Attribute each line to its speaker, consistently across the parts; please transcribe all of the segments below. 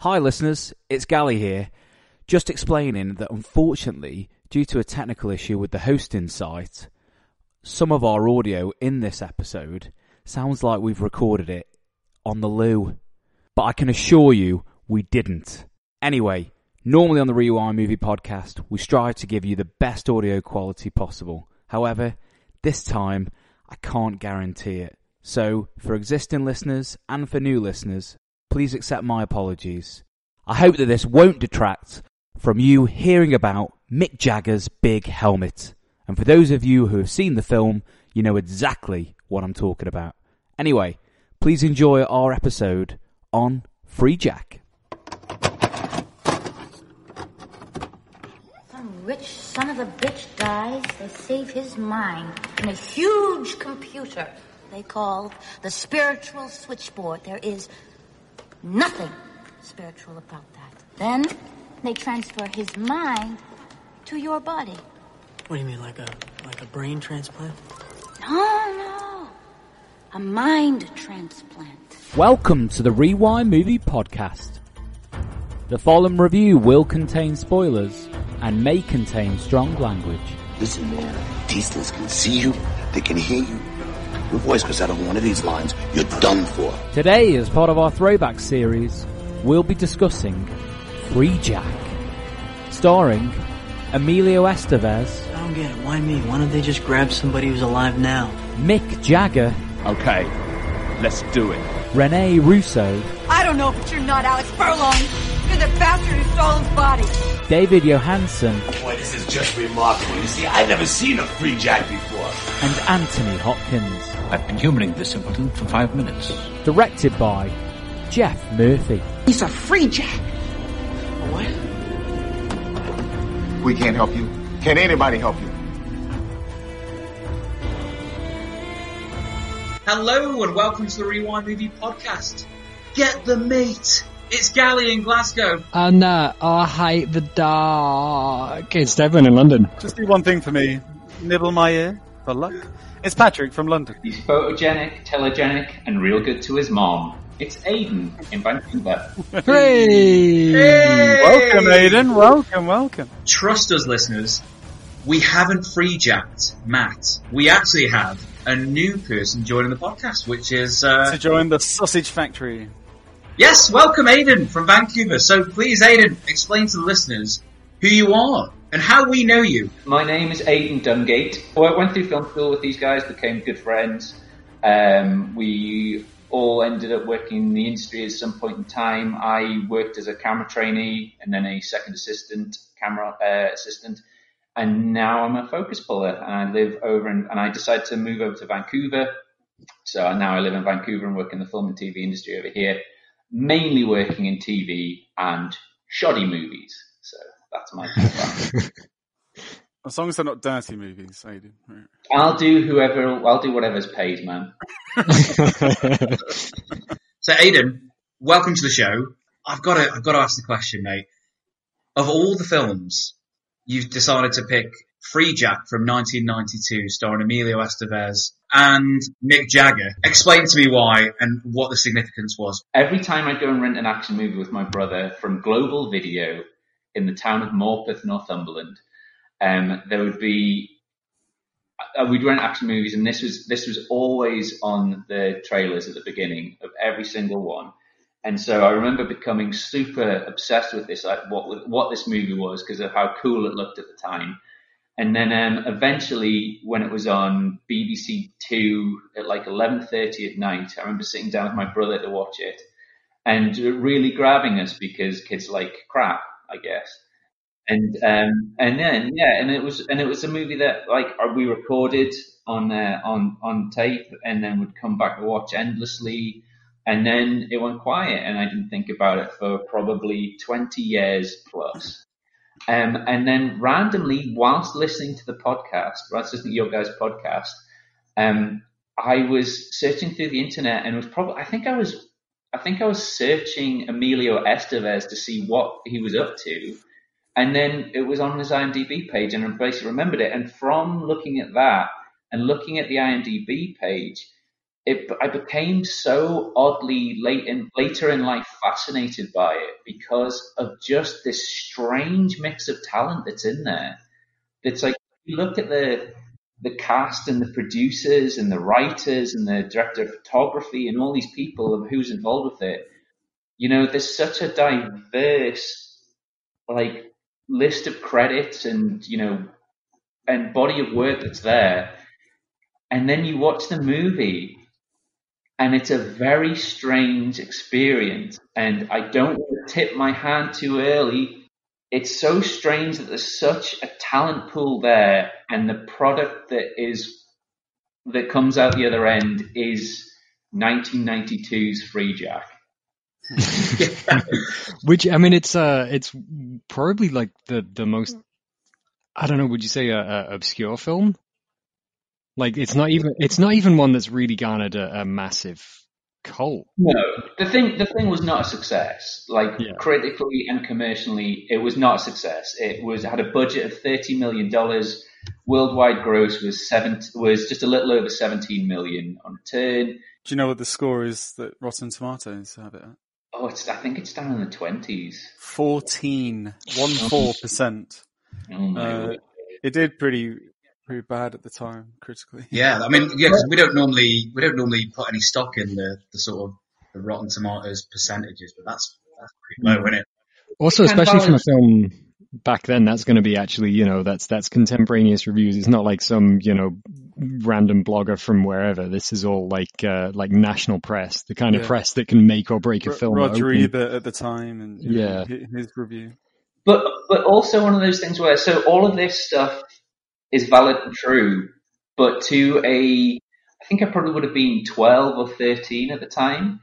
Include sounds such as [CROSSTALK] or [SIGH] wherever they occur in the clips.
Speaker 1: Hi, listeners, it's Gali here. Just explaining that unfortunately, due to a technical issue with the hosting site, some of our audio in this episode sounds like we've recorded it on the loo. But I can assure you, we didn't. Anyway, normally on the Rewind Movie Podcast, we strive to give you the best audio quality possible. However, this time, I can't guarantee it. So, for existing listeners and for new listeners, please accept my apologies. I hope that this won't detract from you hearing about Mick Jagger's big helmet. And for those of you who have seen the film, you know exactly what I'm talking about. Anyway, please enjoy our episode on Freejack.
Speaker 2: Some rich son of a bitch dies, they save his mind in a huge computer they call the spiritual switchboard. There is nothing spiritual about that. Then they transfer his mind to your body.
Speaker 3: What do you mean, like a like a brain transplant?
Speaker 2: No, no. A mind transplant.
Speaker 1: Welcome to the Rewind Movie Podcast. The following review will contain spoilers and may contain strong language.
Speaker 4: Listen, man. These things can see you. They can hear you. Your voice goes out on one of these lines. You're done for.
Speaker 1: Today, as part of our throwback series, we'll be discussing Freejack, starring Emilio Estevez,
Speaker 3: I don't get it. Why me? Why don't they just grab somebody who's alive now?
Speaker 1: Mick Jagger,
Speaker 5: Okay, let's do it.
Speaker 1: Rene Russo,
Speaker 6: I don't know, but you're not Alex Furlong. You're the bastard who stole his body.
Speaker 1: David Johansen,
Speaker 4: Boy, this is just remarkable. You see, I've never seen a free jack before.
Speaker 1: and Anthony Hopkins.
Speaker 7: I've been humoring this simpleton for five minutes.
Speaker 1: Directed by Geoff Murphy.
Speaker 6: He's a free jack.
Speaker 3: What?
Speaker 8: We can't help you. Can anybody help you?
Speaker 9: Hello and welcome to the Rewind Movie Podcast. Get the meat. It's Gali in Glasgow.
Speaker 10: And uh, I hate the dark. It's Devlin in London.
Speaker 5: Just do one thing for me. Nibble my ear for luck. It's Patrick from London.
Speaker 7: He's photogenic, telegenic, and real good to his mom. It's Aidan in Vancouver. [LAUGHS]
Speaker 10: Hey!
Speaker 5: Welcome, Aidan. Welcome, welcome.
Speaker 9: Trust us, listeners. We haven't free jacked Matt. We actually have a new person joining the podcast, which is uh,
Speaker 5: To join the sausage factory.
Speaker 9: yes, welcome Aidan from Vancouver. So please, Aidan, explain to the listeners who you are and how we know you.
Speaker 7: My name is Aidan Dungate. I went through film school with these guys, became good friends. Um, we all ended up working in the industry at some point in time. I worked as a camera trainee and then a second assistant camera uh, assistant. And now I'm a focus puller and I live over in, and I decided to move over to Vancouver. So now I live in Vancouver and work in the film and TV industry over here, mainly working in TV and shoddy movies. So that's my [LAUGHS] background.
Speaker 5: As long as they're not dirty movies, Aidan. Right.
Speaker 7: I'll do whoever, I'll do whatever's paid, man. [LAUGHS]
Speaker 9: So Aidan, welcome to the show. I've got to, I've got to ask the question, mate. Of all the films, you've decided to pick Freejack from 1992, starring Emilio Estevez and Mick Jagger. Explain to me why and what the significance was.
Speaker 7: Every time I go and rent an action movie with my brother from Global Video in the town of Morpeth, Northumberland, um, there would be uh, we'd rent action movies, and this was this was always on the trailers at the beginning of every single one. And so I remember becoming super obsessed with this, like what what this movie was, because of how cool it looked at the time. And then um, eventually, when it was on BBC Two at like eleven thirty at night, I remember sitting down with my brother to watch it, and really grabbing us because kids like crap, I guess. And um, and then yeah, and it was and it was a movie that like uh, we recorded on uh, on on tape, and then would come back to watch endlessly, and then it went quiet, and I didn't think about it for probably twenty years plus. Um, and then randomly, whilst listening to the podcast, whilst listening to your guys' podcast, um, I was searching through the internet and was probably I think I was I think I was searching Emilio Estevez to see what he was up to. And then it was on his IMDb page and I basically remembered it. And from looking at that and looking at the IMDb page, it, I became so oddly late in, later in life fascinated by it because of just this strange mix of talent that's in there. It's like you look at the the cast and the producers and the writers and the director of photography and all these people of who's involved with it. You know, there's such a diverse like list of credits and you know and body of work that's there. And then you watch the movie and it's a very strange experience. And I don't want to tip my hand too early. It's so strange that there's such a talent pool there, and the product that is that comes out the other end is 1992's Freejack. [LAUGHS]
Speaker 10: Which I mean, it's uh, it's probably like the the most. I don't know. Would you say a, a obscure film? Like it's not even it's not even one that's really garnered a, a massive cult.
Speaker 7: No, the thing the thing was not a success. Like yeah. critically and commercially, it was not a success. It was had a budget of thirty million dollars. Worldwide gross was seven was just a little over seventeen million on return.
Speaker 5: Do you know what the score is that Rotten Tomatoes have it at?
Speaker 7: Oh, it's I think it's down in the twenties.
Speaker 5: Fourteen, one four percent.
Speaker 7: Oh my uh,
Speaker 5: It did pretty pretty bad at the time critically.
Speaker 9: Yeah, I mean, yeah, we don't normally we don't normally put any stock in the, the sort of the Rotten Tomatoes percentages, but that's that's pretty low, isn't it?
Speaker 10: Also, especially from a film back then, that's going to be actually, you know, that's that's contemporaneous reviews. It's not like some, you know, random blogger from wherever. This is all like uh, like national press, the kind yeah. of press that can make or break a film.
Speaker 5: Roger
Speaker 10: open.
Speaker 5: Ebert at the time, and yeah, know, his review.
Speaker 7: But but also one of those things where so all of this stuff is valid and true, but to a, I think I probably would have been 12 or 13 at the time.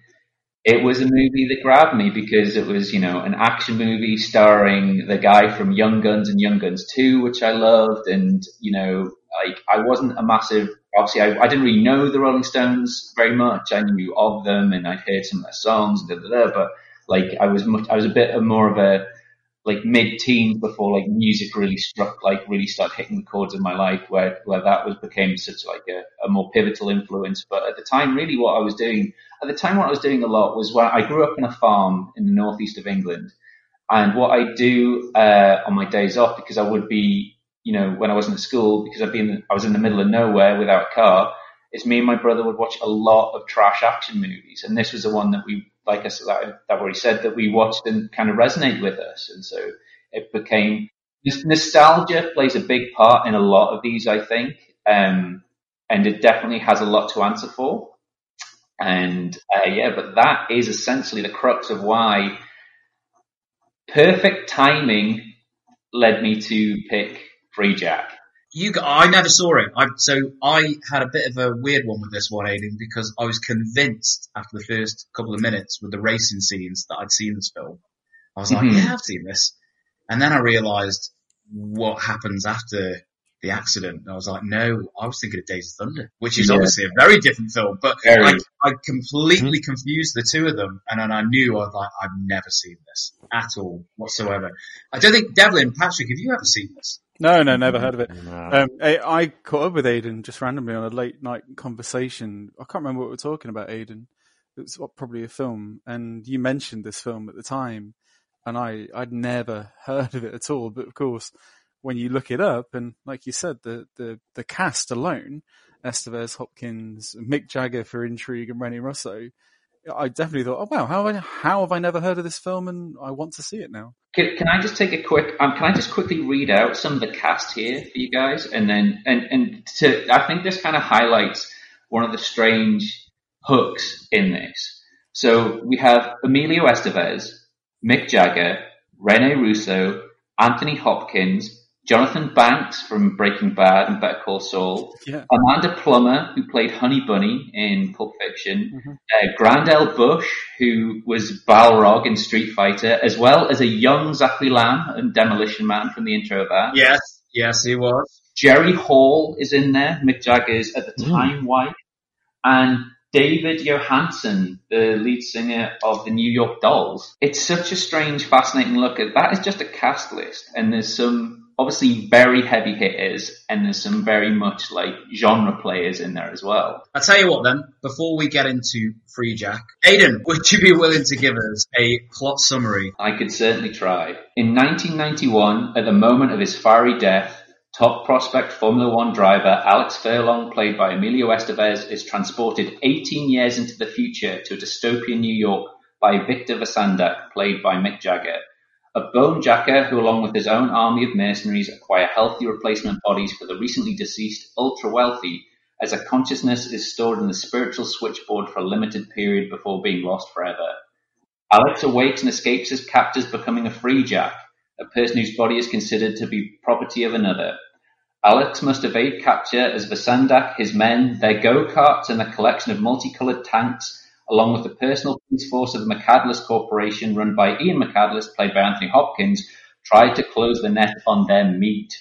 Speaker 7: It was a movie that grabbed me because it was, you know, an action movie starring the guy from Young Guns and Young Guns 2, which I loved. And, you know, like, I wasn't a massive, obviously, I, I didn't really know the Rolling Stones very much. I knew of them and I'd heard some of their songs, da, da, da, but like, I was much, I was a bit more of a, like mid-teens before like music really struck, like really started hitting the chords in my life, where where that was became such like a, a more pivotal influence. But at the time, really, what I was doing at the time, what I was doing a lot was when I grew up in a farm in the northeast of England, and what I do uh, on my days off because I would be, you know, when I wasn't at school because I'd be in, I was in the middle of nowhere without a car. It's me and my brother would watch a lot of trash action movies, and this was the one that we like I said, I've already said that we watched and kind of resonate with us. And so it became, nostalgia plays a big part in a lot of these, I think. Um, and it definitely has a lot to answer for. And, uh, yeah, but that is essentially the crux of why perfect timing led me to pick Freejack
Speaker 9: you, I never saw it. I, so I had a bit of a weird one with this one, Aidan, because I was convinced after the first couple of minutes with the racing scenes that I'd seen this film. I was like, mm-hmm. yeah, I've seen this. And then I realized what happens after the accident. And I was like, no, I was thinking of Days of Thunder, which is yeah. obviously a very different film, but I, I, completely mm-hmm. confused the two of them. And then I knew I was like, I've never seen this at all whatsoever. I don't think Devlin, Patrick, have you ever seen this?
Speaker 5: No, no, never heard of it. Um, I, I, caught up with Aidan just randomly on a late night conversation. I can't remember what we were talking about, Aidan. It was probably a film, and you mentioned this film at the time, and I, I'd never heard of it at all. But of course, when you look it up, and like you said, the, the, the cast alone, Estevez, Hopkins, Mick Jagger for intrigue, and Rene Russo, I definitely thought, oh wow, how how have I never heard of this film, and I want to see it now.
Speaker 7: Can, can I just take a quick? Um, can I just quickly read out some of the cast here for you guys, and then and and to I think this kind of highlights one of the strange hooks in this. So we have Emilio Estevez, Mick Jagger, Rene Russo, Anthony Hopkins, Jonathan Banks from Breaking Bad and Better Call Saul,
Speaker 5: yeah.
Speaker 7: Amanda Plummer, who played Honey Bunny in Pulp Fiction, mm-hmm. uh, Grand L. Bush, who was Balrog in Street Fighter, as well as a young Zachary Lamb and Demolition Man from the intro of that.
Speaker 9: Yes, yes, he was.
Speaker 7: Jerry Hall is in there, Mick Jagger's at the time mm. wife, and David Johansen, the lead singer of the New York Dolls. It's such a strange, fascinating look at that. Is just a cast list, and there's some obviously very heavy hitters, and there's some very much like genre players in there as well.
Speaker 9: I'll tell you what then, before we get into Freejack, Aidan, would you be willing to give us a plot summary?
Speaker 7: I could certainly try. In 1991, at the moment of his fiery death, top prospect Formula One driver Alex Furlong, played by Emilio Estevez, is transported 18 years into the future to a dystopian New York by Victor Vacendak, played by Mick Jagger. A bone jacker who along with his own army of mercenaries acquire healthy replacement bodies for the recently deceased ultra-wealthy as a consciousness is stored in the spiritual switchboard for a limited period before being lost forever. Alex awakes and escapes his captors becoming a free jack, a person whose body is considered to be property of another. Alex must evade capture as Vacendak, his men, their go-karts and a collection of multicolored tanks along with the personal police force of the McCandless Corporation run by Ian McCandless, played by Anthony Hopkins, tried to close the net on their meat.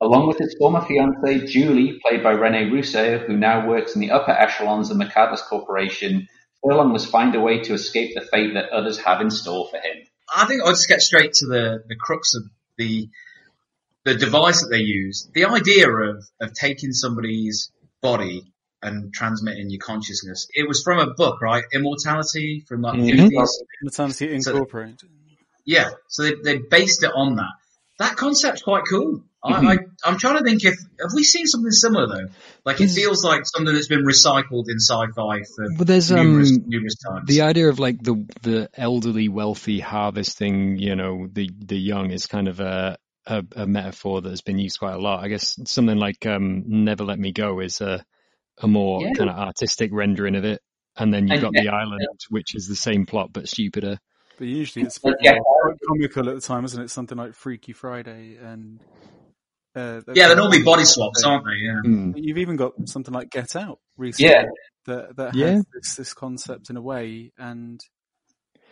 Speaker 7: Along with his former fiancée, Julie, played by Rene Russo, who now works in the upper echelons of the Corporation, Furlong must find a way to escape the fate that others have in store for him.
Speaker 9: I think I'll just get straight to the, the crux of the the device that they use. The idea of, of taking somebody's body and transmitting your consciousness. It was from a book, right? Immortality from like the
Speaker 5: Mhm.
Speaker 9: 50s.
Speaker 5: Immortality
Speaker 9: So-
Speaker 5: Incorporated.
Speaker 9: yeah, so they, they based it on that. That concept's quite cool. I,
Speaker 10: Mhm.
Speaker 9: I, I'm trying to think if have we seen something similar though? Like it feels like something that's been recycled in sci-fi for
Speaker 10: But there's
Speaker 9: numerous,
Speaker 10: um
Speaker 9: numerous times.
Speaker 10: the idea of like the the elderly wealthy harvesting, you know, the the young is kind of a a, a metaphor that has been used quite a lot. I guess something like um Never Let Me Go is a a more
Speaker 7: Yeah.
Speaker 10: kind of artistic rendering of it. And then you've got
Speaker 7: yeah,
Speaker 10: the island, which is the same plot but stupider.
Speaker 5: But usually it's
Speaker 7: But yeah.
Speaker 5: quite comical at the time, isn't it? Something like Freaky Friday and. Uh,
Speaker 9: yeah, they're normally body swaps, aren't they? Yeah.
Speaker 10: Mm.
Speaker 5: You've even got something like Get Out recently
Speaker 7: Yeah.
Speaker 5: that that
Speaker 10: Yeah.
Speaker 5: has this, this concept in a way, and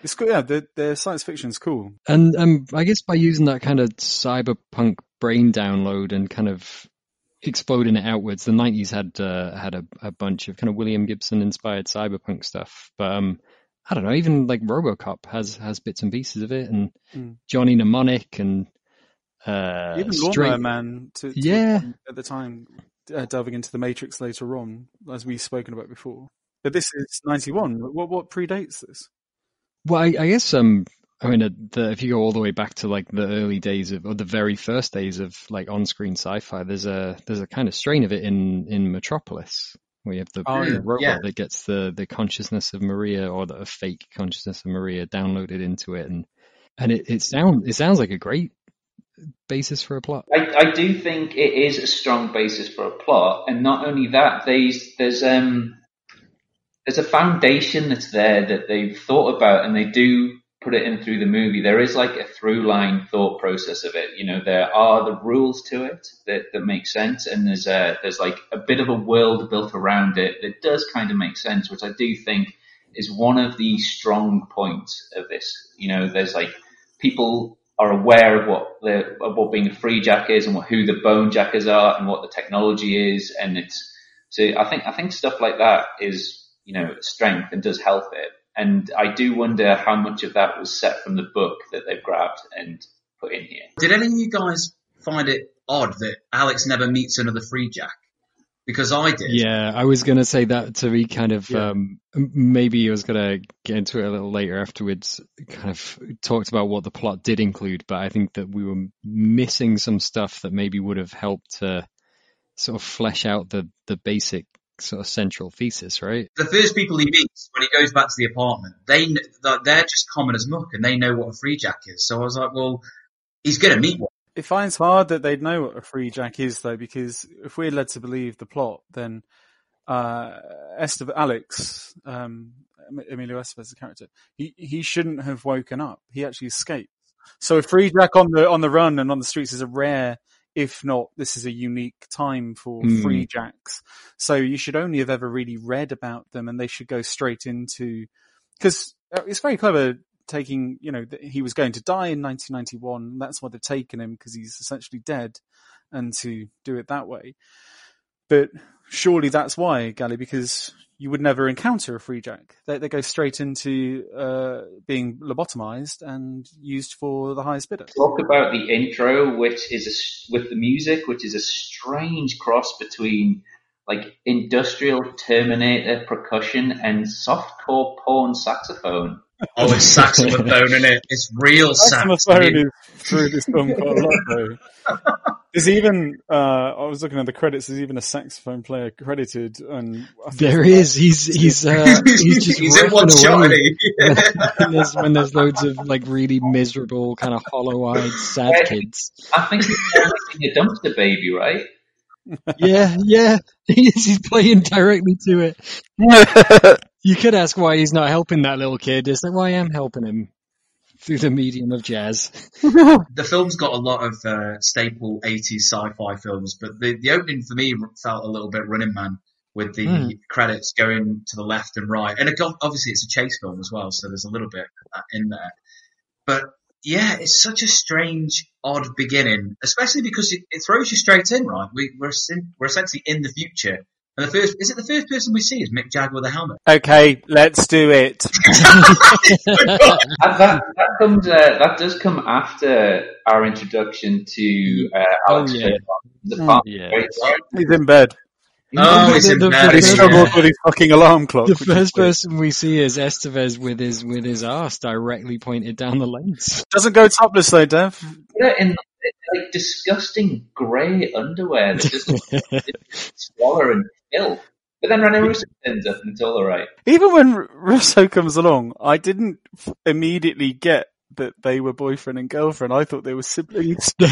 Speaker 5: it's cool. Yeah, the, the science fiction's cool.
Speaker 10: And um, I guess by using that kind of cyberpunk brain download and kind of exploding it outwards, the '90s had uh, had a, a bunch of kind of William Gibson inspired cyberpunk stuff. But um, I don't know, even like RoboCop has has bits and pieces of it, and
Speaker 5: Mm.
Speaker 10: Johnny Mnemonic and uh,
Speaker 5: Even
Speaker 10: Straight-
Speaker 5: Lawnmower Man, to, to
Speaker 10: Yeah.
Speaker 5: at the time, uh, delving into the Matrix later on, as we've spoken about before. But this is ninety one. What what predates this?
Speaker 10: Well, I, I guess um, I mean, the, if you go all the way back to like the early days of, or the very first days of like on-screen sci-fi, there's a there's a kind of strain of it in in Metropolis, We have the,
Speaker 5: Oh,
Speaker 10: the robot
Speaker 9: Yeah.
Speaker 10: that gets the the consciousness of Maria or the a fake consciousness of Maria downloaded into it, and and it it sounds it sounds like a great basis for a plot.
Speaker 7: I, I do think it is a strong basis for a plot, and not only that, there's there's um there's a foundation that's there that they've thought about, and they do put it in through the movie. There is like a through line thought process of it. You know, there are the rules to it that that make sense, and there's a there's like a bit of a world built around it that does kind of make sense, which I do think is one of the strong points of this. You know, there's like people are aware of what the of what being a free jack is and what, who the bone jackers are and what the technology is, and it's so I think I think stuff like that is you know strength and does help it. And I do wonder how much of that was set from the book that they've grabbed and put in here.
Speaker 9: Did any of you guys find it odd that Alex never meets another free jack? Because I did.
Speaker 10: Yeah, I was gonna say that to be kind of
Speaker 5: Yeah.
Speaker 10: um, maybe I was gonna get into it a little later afterwards. Kind of talked about what the plot did include, but I think that we were missing some stuff that maybe would have helped to sort of flesh out the the basic sort of central thesis, right?
Speaker 9: The first people he meets when he goes back to the apartment, they they're just common as muck and they know what a free jack is. So I was like, well, he's going to meet one.
Speaker 5: It finds hard that they'd know what a free jack is, though, because if we're led to believe the plot, then uh, Esther Alex, um, Emilio Estevez's character, he he shouldn't have woken up. He actually escaped. So a free jack on the on the run and on the streets is a rare, if not, this is a unique time for
Speaker 10: Hmm.
Speaker 5: free jacks. So you should only have ever really read about them, and they should go straight into because it's very clever taking, you know, that he was going to die in 1991. And that's why they've taken him because he's essentially dead and to do it that way. But surely that's why, Gali, because you would never encounter a free jack. They, they go straight into uh, being lobotomized and used for the highest bidder.
Speaker 7: Talk about the intro, which is a, with the music, which is a strange cross between like industrial Terminator percussion and softcore porn saxophone. [LAUGHS]
Speaker 9: Oh, it's saxophone in it. It's real saxophone.
Speaker 5: Saxophone is through this film quite a lot though. [LAUGHS] There's even uh, I was looking at the credits. There's even a saxophone player credited, and I think
Speaker 10: There
Speaker 5: it's-
Speaker 10: is. He's he's uh, [LAUGHS] he's just
Speaker 9: He's in one shot,
Speaker 10: away
Speaker 9: isn't
Speaker 10: when, there's, when there's loads of like really miserable, kind of hollow-eyed, sad kids.
Speaker 7: I think he's making a dumpster baby, right?
Speaker 10: Yeah, yeah. [LAUGHS] He. He's playing directly to it. [LAUGHS] You could ask why he's not helping that little kid. It's like, why I am helping him through the medium of jazz. [LAUGHS]
Speaker 9: the film's got a lot of uh, staple 80s sci-fi films, but the, the opening for me felt a little bit Running Man with the
Speaker 10: Hmm.
Speaker 9: credits going to the left and right. And it got, obviously it's a chase film as well, so there's a little bit of that in there. But yeah, it's such a strange, odd beginning, especially because it, it throws you straight in, right? We, we're, sim- we're essentially in the future. And the first, is it the first person we see is Mick Jagger with a helmet?
Speaker 5: Okay, let's do it. [LAUGHS]
Speaker 7: that, that, that comes. Uh, that does come after our introduction to uh, Alex
Speaker 10: Oh, yeah.
Speaker 7: Turner, the part-
Speaker 10: Yeah.
Speaker 5: He's in bed.
Speaker 9: Oh, he's in
Speaker 10: The- the-
Speaker 9: bed.
Speaker 5: He
Speaker 10: the-
Speaker 9: isn't
Speaker 5: struggled with his fucking alarm clock.
Speaker 10: The first person we see is Estevez with his with his arse directly pointed down the lens.
Speaker 5: doesn't go topless though, Dev.
Speaker 7: Yeah, in like disgusting grey underwear that just [LAUGHS] swallow and kill. But then René Russo turns up and it's all alright.
Speaker 5: Even when Russo comes along, I didn't f- immediately get that they were boyfriend and girlfriend. I thought they were siblings. [LAUGHS]
Speaker 10: they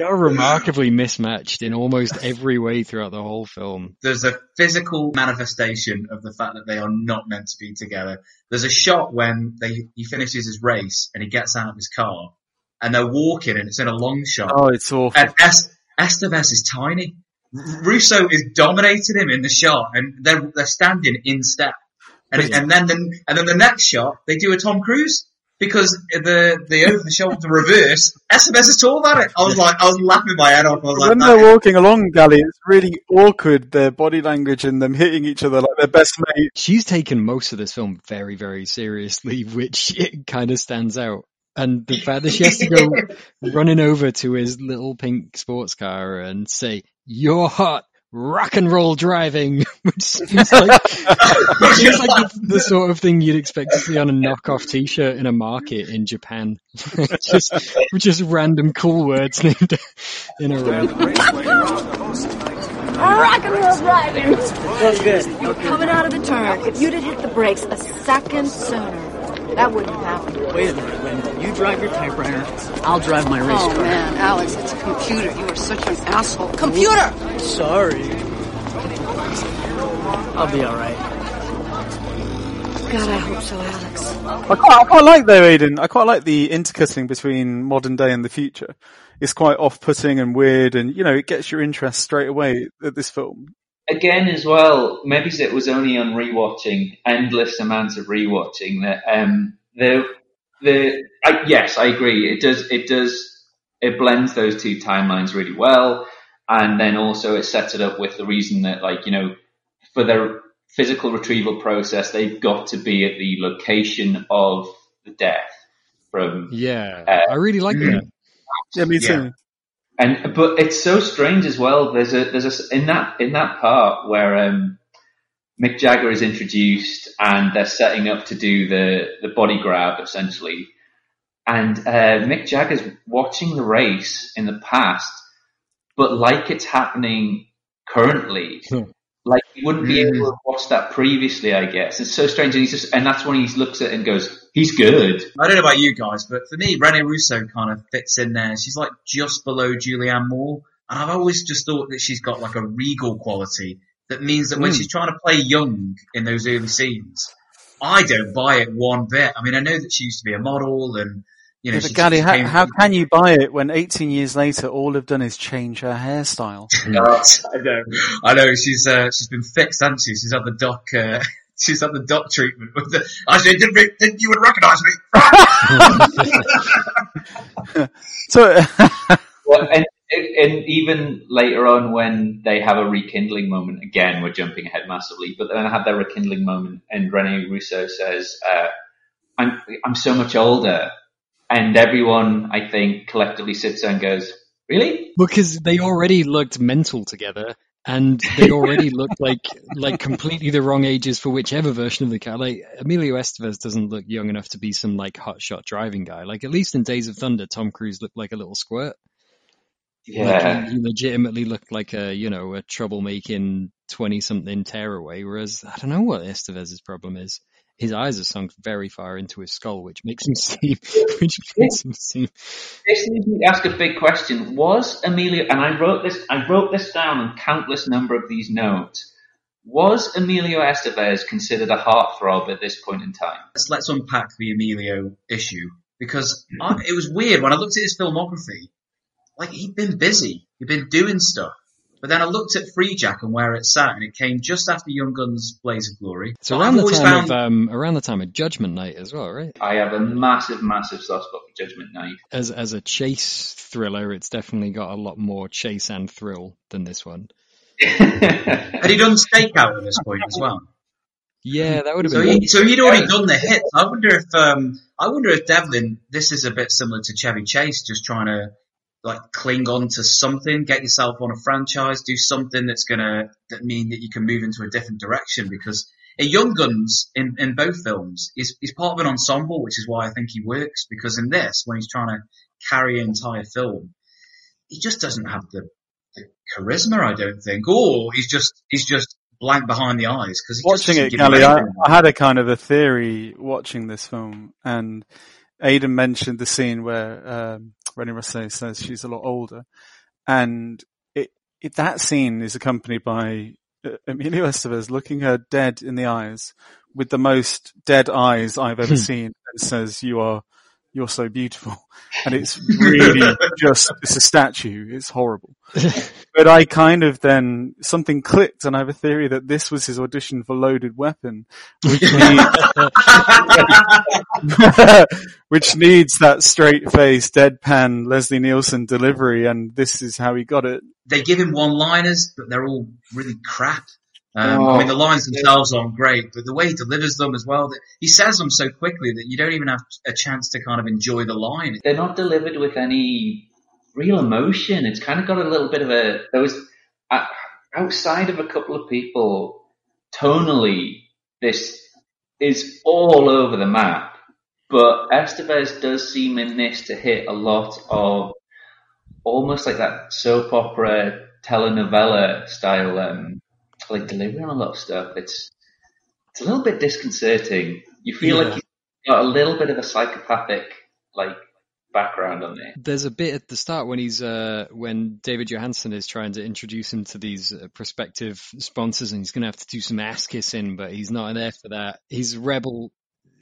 Speaker 10: are remarkably mismatched in almost every way throughout the whole film.
Speaker 9: there's a physical manifestation of the fact that they are not meant to be together. There's a shot when they he finishes his race and he gets out of his car and they're walking and it's in a long shot.
Speaker 5: Oh, it's awful.
Speaker 9: And es- Estevez is tiny. R- Russo is dominating him in the shot and they're, they're standing in step. And, it, and then, then, and then the next shot, they do a Tom Cruise because the, the over the shoulder reverse, Estevez is all about it. I was like, I was laughing my head off. I was like,
Speaker 5: when
Speaker 9: that
Speaker 5: they're walking along, Gali, it's really awkward, their body language and them hitting each other like they're best mates.
Speaker 10: She's taken most of this film very, very seriously, [LAUGHS] which it kind of stands out. And the fact that she has to go [LAUGHS] running over to his little pink sports car and say, "You're hot." Rock and roll driving, [LAUGHS] which seems like, [LAUGHS] seems like the, the sort of thing you'd expect to see on a knockoff T-shirt in a market in Japan. just, just random cool words named in a row.
Speaker 6: Rock and roll driving. Feels good. You're coming out of the turn. If you'd have hit the brakes a second sooner, that wouldn't have happened.
Speaker 3: Wait a minute, Lynn. You drive your typewriter. I'll drive my race
Speaker 6: Oh
Speaker 3: car.
Speaker 6: man, Alex, it's a computer. You are such an asshole. Computer!
Speaker 3: Sorry. I'll be alright.
Speaker 6: God, I hope so, Alex.
Speaker 5: I quite, I quite like though, Aidan. I quite like the intercutting between modern day and the future. It's quite off-putting and weird, and you know, it gets your interest straight away at this film.
Speaker 7: Again, as well, maybe it was only on rewatching, endless amounts of rewatching that um the the I, yes, I agree. It does it does it blends those two timelines really well, and then also it sets it up with the reason that like you know for their physical retrieval process, they've got to be at the location of the death from
Speaker 10: Yeah,
Speaker 7: Uh,
Speaker 10: I really like that.
Speaker 5: Yeah, me
Speaker 9: Yeah.
Speaker 5: too.
Speaker 7: And but it's so strange as well. There's a there's a in that in that part where um, Mick Jagger is introduced and they're setting up to do the the body grab essentially, and uh, Mick Jagger's watching the race in the past, but like it's happening currently. Like he wouldn't be able to watch that previously, I guess. It's so strange, and he's just, and that's when he looks at it and goes, "He's good."
Speaker 9: I don't know about you guys, but for me, Rene Russo kind of fits in there. She's like just below Julianne Moore, and I've always just thought that she's got like a regal quality that means that when
Speaker 5: Mm.
Speaker 9: she's trying to play young in those early scenes, I don't buy it one bit. I mean, I know that she used to be a model, and you know,
Speaker 5: Yeah, but
Speaker 9: Gali,
Speaker 5: how, how can you buy it when 18 years later all they've done is change her hairstyle? [LAUGHS]
Speaker 9: I know, I know. She's uh, she's been fixed, hasn't she? She's had the doc. Uh, [LAUGHS] she's had the doc treatment with the. I said, didn't, didn't you would recognise me? [LAUGHS]
Speaker 5: so,
Speaker 7: Well, and it, and even later on when they have a rekindling moment, again, we're jumping ahead massively, but then I have their rekindling moment and Rene Russo says, uh, I'm, I'm so much older. And everyone, I think, collectively sits there and goes, really?
Speaker 10: Because they already looked mental together and they [LAUGHS] already looked like like completely the wrong ages for whichever version of the car. Like Emilio Estevez doesn't look young enough to be some like hotshot driving guy. Like at least in Days of Thunder, Tom Cruise looked like a little squirt.
Speaker 7: Yeah.
Speaker 10: Like he, he legitimately looked like a you know a troublemaking twenty something tearaway. Whereas I don't know what Estevez's problem is. His eyes are sunk very far into his skull, which makes him [LAUGHS] seem which makes him seem
Speaker 7: This leads me to ask a big question. Was Emilio, and I wrote this, I wrote this down in countless number of these notes. Was Emilio Estevez considered a heartthrob at this point in time?
Speaker 9: Let's, let's unpack the Emilio issue because hmm. I, it was weird when I looked at his filmography. Like he'd been busy, he'd been doing stuff. But then I looked at Freejack and where it sat, and it came just after Young Guns Blaze of Glory.
Speaker 10: So around
Speaker 9: I've
Speaker 10: the
Speaker 9: always
Speaker 10: time
Speaker 9: found
Speaker 10: of um, around the time of Judgment Night as well, right?
Speaker 7: I have a massive, massive soft spot for Judgment Night.
Speaker 10: As as a chase thriller, it's definitely got a lot more chase and thrill than this one. [LAUGHS]
Speaker 9: had he done Stakeout at this point as well?
Speaker 10: Yeah, that would have
Speaker 9: So,
Speaker 10: been.
Speaker 9: he, so he'd already done the hits. I wonder if um, I wonder if Devlin, this is a bit similar to Chevy Chase, just trying to like cling on to something, get yourself on a franchise, do something that's gonna that mean that you can move into a different direction. Because in Young Guns, in, in both films, he's, he's part of an ensemble, which is why I think he works. Because in this, when he's trying to carry an entire film, he just doesn't have the, the charisma, I don't think, or he's just he's just blank behind the eyes because
Speaker 5: watching it, Gali, I, I had a kind of a theory watching this film, and Aidan mentioned the scene where um, Rene Russo says she's a lot older, and it, it that scene is accompanied by uh, Emilio Estevez looking her dead in the eyes with the most dead eyes I've ever seen, and says, "You are." You're so beautiful. And it's really [LAUGHS] just, it's a statue. It's horrible. [LAUGHS] but I kind of then, something clicked and I have a theory that this was his audition for Loaded Weapon, which [LAUGHS] needs, which needs that straight face, deadpan Leslie Nielsen delivery and this is how he got it.
Speaker 9: they give him one-liners, but they're all really crap. Um,
Speaker 5: Oh.
Speaker 9: I mean, the lines themselves aren't great, but the way he delivers them as well, he says them so quickly that you don't even have a chance to kind of enjoy the line.
Speaker 7: They're not delivered with any real emotion. It's kind of got a little bit of a, there was, uh, outside of a couple of people, tonally, this is all over the map. But Estevez does seem in this to hit a lot of almost like that soap opera telenovela style, um, like delivery on a lot of stuff. It's it's a little bit disconcerting. You feel
Speaker 10: Yeah.
Speaker 7: like you've got a little bit of a psychopathic like background on there.
Speaker 10: There's a bit at the start when he's uh, when David Johansen is trying to introduce him to these uh, prospective sponsors, and he's going to have to do some ass kissing, but he's not there for that. He's a rebel,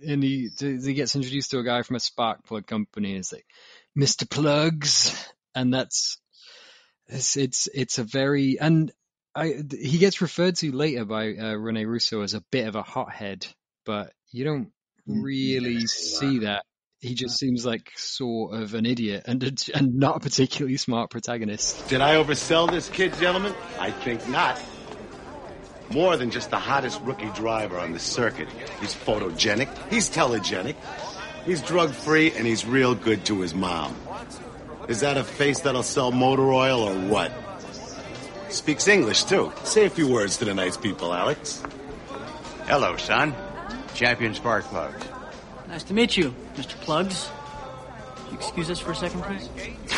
Speaker 10: and he he gets introduced to a guy from a spark plug company, and it's like Mister Plugs, and that's it's it's it's a very and I he gets referred to later by uh, Rene Russo as a bit of a hothead, but you don't really see that. He just seems like sort of an idiot and a, [LAUGHS] and not a particularly smart protagonist.
Speaker 11: Did I oversell this kid, gentlemen? I think not. More than just the hottest rookie driver on the circuit. He's photogenic, he's telegenic, he's drug free, and he's real good to his mom. Is that a face that'll sell motor oil or what? Speaks English, too. Say a few words to the nice people, Alex.
Speaker 12: Hello, son. Champion Spark Plugs.
Speaker 3: Nice to meet you, Mr. Plugs. You excuse us for a second, please?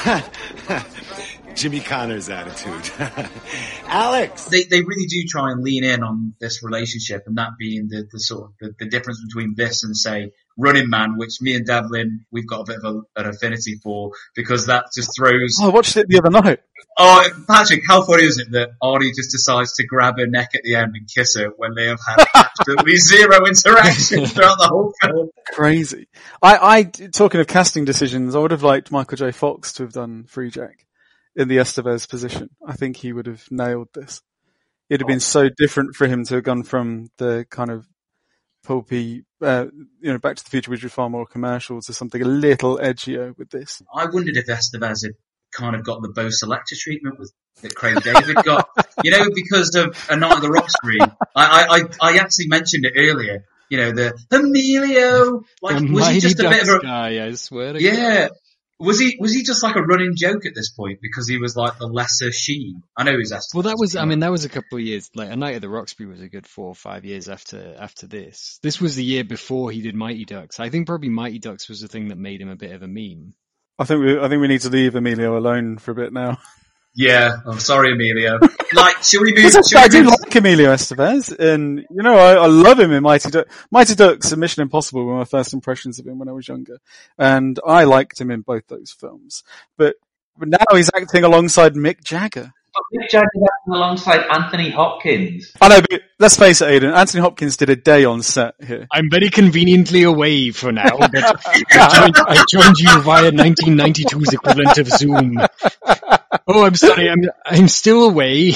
Speaker 3: [LAUGHS]
Speaker 11: Jimmy Connors' attitude. [LAUGHS] Alex!
Speaker 9: They they really do try and lean in on this relationship, and that being the, the sort of the, the difference between this and say Running Man, which me and Devlin we've got a bit of a, an affinity for because that just throws.
Speaker 5: Oh, I watched it the other night.
Speaker 9: Oh, Patrick, how funny is it that Arnie just decides to grab her neck at the end and kiss her when they have had [LAUGHS] absolutely zero interaction throughout the whole film?
Speaker 5: Crazy. I, I, talking of casting decisions, I would have liked Michael J. Fox to have done Freejack in the Estevez position. I think he would have nailed this. It'd have been oh. so different for him to have gone from the kind of pulpy, uh, you know, Back to the Future, which was far more commercial, to something a little edgier with this.
Speaker 9: I wondered if Estevez had kind of got the Bo' Selecta treatment with that Craig David got. you know, because of A Night of the Roxbury. I, I, I, I actually mentioned it earlier. You know, the Emilio, like,
Speaker 10: The
Speaker 9: was he just a bit of
Speaker 10: Ducks
Speaker 9: a,
Speaker 10: guy, I swear to
Speaker 9: yeah. Was he, was he just like a running joke at this point because he was like the lesser Sheen? I know he was
Speaker 10: Well, that was, I mean, that was a couple of years, like, A Night of the Roxbury was a good four or five years after, after this. This was the year before he did Mighty Ducks. I think probably Mighty Ducks was the thing that made him a bit of a meme.
Speaker 5: I think we I think we need to leave Emilio alone for a bit now. [LAUGHS]
Speaker 9: Yeah, I'm sorry, Emilio. [LAUGHS] like, should we move?
Speaker 5: Because
Speaker 9: Should
Speaker 5: I
Speaker 9: we
Speaker 5: do
Speaker 9: move?
Speaker 5: like Emilio Estevez, and you know I, I love him in Mighty Ducks. Mighty Ducks and Mission Impossible were my first impressions of him when I was younger, and I liked him in both those films. But, but now he's acting alongside Mick Jagger.
Speaker 7: Mick Jagger acting alongside Anthony Hopkins.
Speaker 5: I know, but let's face it, Aidan. Anthony Hopkins did a day on set here.
Speaker 10: I'm very conveniently away for now, but [LAUGHS] I joined, I joined you via 1992's equivalent of Zoom. [LAUGHS] Oh, I'm sorry, I'm, I'm still away.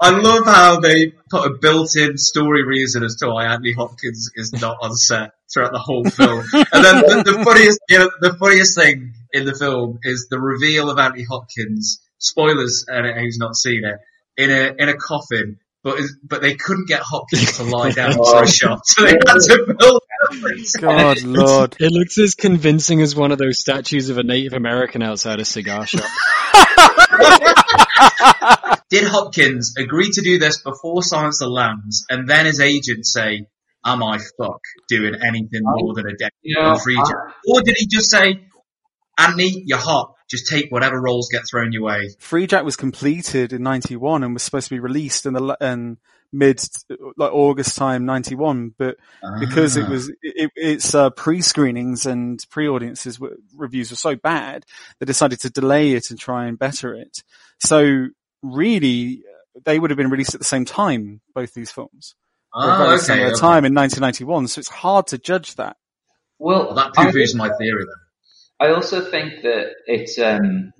Speaker 9: I love how they put a built-in story reason as to why Anthony Hopkins is not on set throughout the whole film. And then the, the funniest, you know, the funniest thing in the film is the reveal of Anthony Hopkins. Spoilers, uh, and who's not seen it in a in a coffin. But, but they couldn't get Hopkins to lie down for a oh. shot, so they had to build
Speaker 5: God, Lord.
Speaker 10: It looks as convincing as one of those statues of a Native American outside a cigar shop. [LAUGHS]
Speaker 9: Did Hopkins agree to do this before Silence of the Lambs, and then his agent say, "Am I fuck doing anything more than a decade
Speaker 7: Yeah,
Speaker 9: on free Jack?" Or did he just say, "Anthony, you're hot. Just take whatever roles get thrown your way."
Speaker 5: Freejack was completed in '91 and was supposed to be released in the l- in mid like August time '91, but because it
Speaker 9: Ah.
Speaker 5: was it, its uh, pre-screenings and pre-audiences were, reviews were so bad, they decided to delay it and try and better it. So really, they would have been released at the same time, both these films. Or a
Speaker 9: Oh, okay,
Speaker 5: similar
Speaker 9: okay.
Speaker 5: time in 1991, so it's hard to judge that.
Speaker 7: Well,
Speaker 9: Well, that proves my theory then.
Speaker 7: I also think that it's. Um,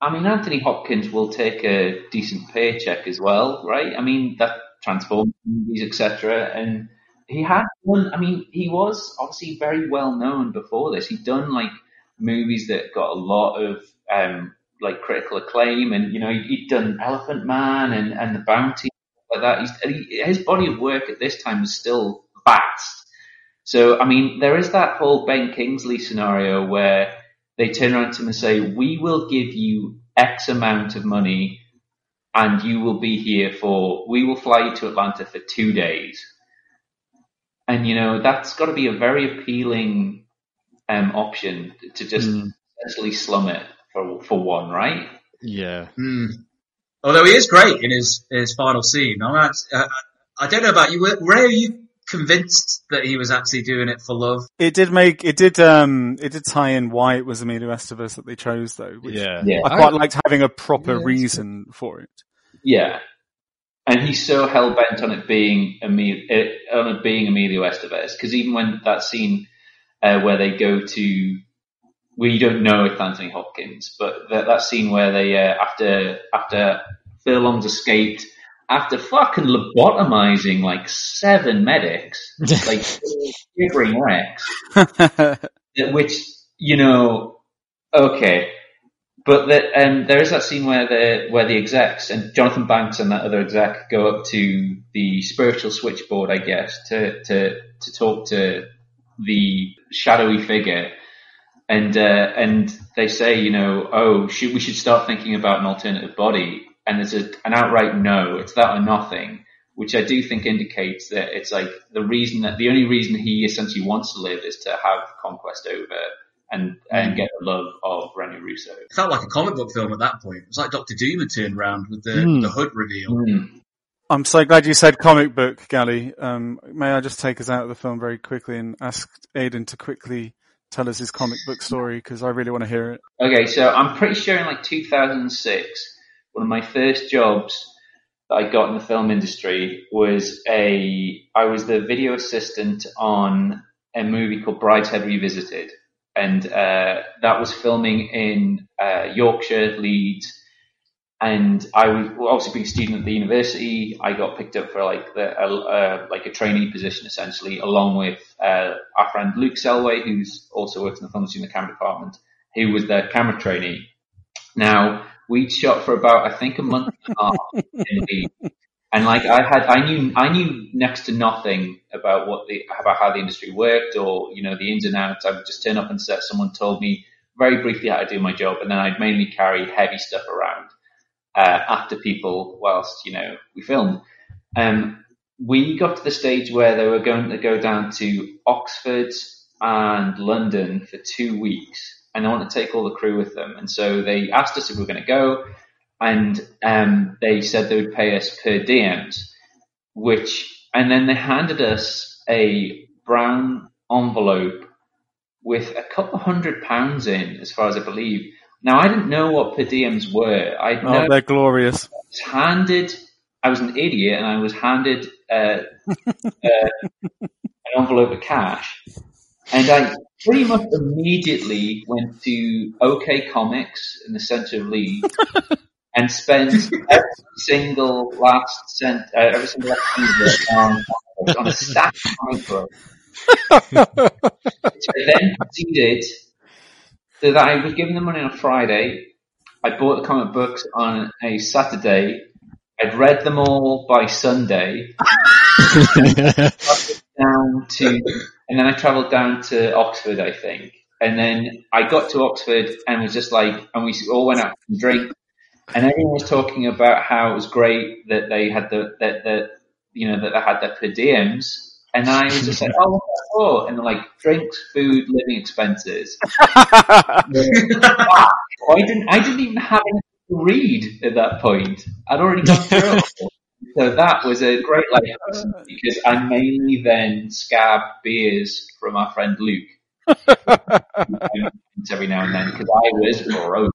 Speaker 7: I mean, Anthony Hopkins will take a decent paycheck as well, right? I mean, that Transformers movies, etc. And he had done. I mean, he was obviously very well known before this. He'd done like movies that got a lot of um, like critical acclaim, and you know, he'd, he'd done Elephant Man and and The Bounty, like that. He's, he, his body of work at this time was still vast. So, I mean, there is that whole Ben Kingsley scenario where they turn around to him and say, we will give you X amount of money and you will be here for, we will fly you to Atlanta for two days. And, you know, that's got to be a very appealing um, option to just
Speaker 10: Mm.
Speaker 7: essentially slum it for, for one, right?
Speaker 10: Yeah.
Speaker 9: Hmm. Although he is great in his his final scene. I'm act- uh, I don't know about you. Were- Ray, are you convinced that he was actually doing it for love?
Speaker 5: It did make it did um it did tie in why it was Emilio Estevez that they chose though. Which
Speaker 10: Yeah.
Speaker 7: Yeah.
Speaker 5: I quite liked having a proper
Speaker 10: Yeah,
Speaker 5: reason for it.
Speaker 7: Yeah. And he's so hell bent on it being Emil, uh, on it being Emilio Estevez because even when that scene uh, where they go to, we don't know it's Anthony Hopkins, but that, that scene where they uh, after after Furlong's escaped, after fucking lobotomizing like seven medics, [LAUGHS] like shivering wrecks, [LAUGHS] which you know, okay, but that um, there is that scene where the where the execs and Jonathan Banks and that other exec go up to the spiritual switchboard, I guess, to to to talk to the shadowy figure, and uh, and they say, you know, oh, should, we should start thinking about an alternative body, and there's a, an outright no, it's that or nothing. Which I do think indicates that it's like the reason that the only reason he essentially wants to live is to have conquest over and and get the love of Rene Russo.
Speaker 9: It felt like a comic book film at that point. It was like Doctor Doom had turned around with the,
Speaker 10: Hmm.
Speaker 9: the hood reveal.
Speaker 5: I'm so glad you said comic book, Gali. Um, may I just take us out of the film very quickly and ask Aidan to quickly tell us his comic book story because I really want to hear it.
Speaker 7: Okay, so I'm pretty sure in like 2006, one of my first jobs that I got in the film industry was a I was the video assistant on a movie called Brideshead Revisited, and uh, that was filming in uh, Yorkshire, Leeds. And I was obviously being a student at the university. I got picked up for like the uh, uh, like a trainee position essentially, along with uh, our friend Luke Selway, who's also works in the film in the camera department, who was their camera trainee. Now we'd shot for about I think a month and a half and like I had, I knew, I knew next to nothing about what the about how the industry worked or you know the ins and outs. I would just turn up and set. Someone told me very briefly how to do my job, and then I'd mainly carry heavy stuff around uh, after people whilst you know we filmed. Um, we got to the stage where they were going to go down to Oxford and London for two weeks, and they want to take all the crew with them. And so they asked us if we were going to go, and um, they said they would pay us per diems, which, and then they handed us a brown envelope with a couple hundred pounds in, as far as I believe. Now I didn't know what per diems were. I
Speaker 5: Oh,
Speaker 7: know
Speaker 5: they're glorious.
Speaker 7: was handed. I was an idiot, and I was handed uh, [LAUGHS] uh, an envelope of cash, and I pretty much immediately went to OK Comics in the centre of Leeds [LAUGHS] and spent every single last cent, uh, every single last penny on, on a stack of comic books. [LAUGHS] Which I then proceeded so that I was given the money on a Friday. I bought the comic books on a Saturday. I'd read them all by Sunday. [LAUGHS] down to, and then I travelled down to Oxford, I think. And then I got to Oxford and was just like, and we all went out and drink, and everyone was talking about how it was great that they had the that that you know that they had their per diems, and I was just like, [LAUGHS] oh, that? And like drinks, food, living expenses. [LAUGHS] I didn't I didn't even have anything to read at that point. I'd already [LAUGHS] gone through. So that was a great life lesson because I mainly then scab beers from our friend Luke [LAUGHS] every now and then because I was broke.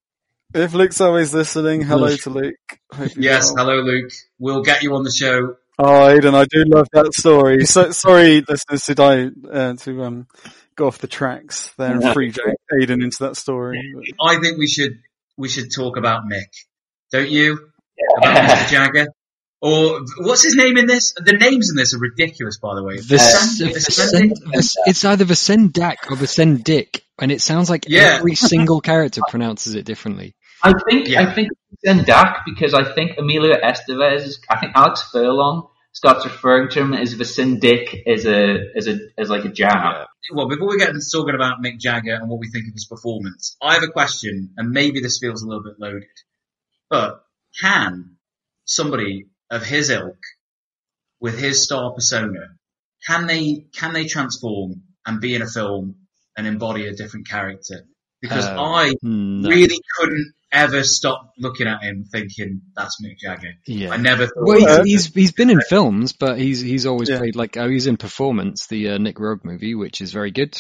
Speaker 5: If Luke's always listening, hello to Luke.
Speaker 9: Yes,
Speaker 5: well.
Speaker 9: hello Luke. We'll get you on the show.
Speaker 5: Oh, Aidan, I do love that story. So sorry, listeners, to die uh, to um go off the tracks there and free Jake Aidan into that story.
Speaker 9: I think we should we should talk about Mick, don't you? About Mr. Jagger. Or what's his name in this? The names in this are ridiculous, by the way.
Speaker 10: Vis-? Vis- it's either Vicendac or Vicendic, and it sounds like
Speaker 9: Yeah.
Speaker 10: every single character pronounces it differently.
Speaker 7: I think I think it's in because I think Emilio Estevez, I think Alex Furlong starts referring to him as Vicindic as a as a as like a jab.
Speaker 9: Well, before we get into talking about Mick Jagger and what we think of his performance, I have a question, and maybe this feels a little bit loaded, but can somebody of his ilk, with his star persona, can they can they transform and be in a film and embody a different character? Because
Speaker 10: Uh,
Speaker 9: I
Speaker 10: no.
Speaker 9: really couldn't ever stop looking at him thinking that's Mick Jagger.
Speaker 10: Yeah.
Speaker 9: I never thought.
Speaker 10: Well, he's, he's he's been in films, but he's he's always
Speaker 5: Yeah.
Speaker 10: played like oh, he's in Performance, the uh, Nic Roeg movie, which is very good.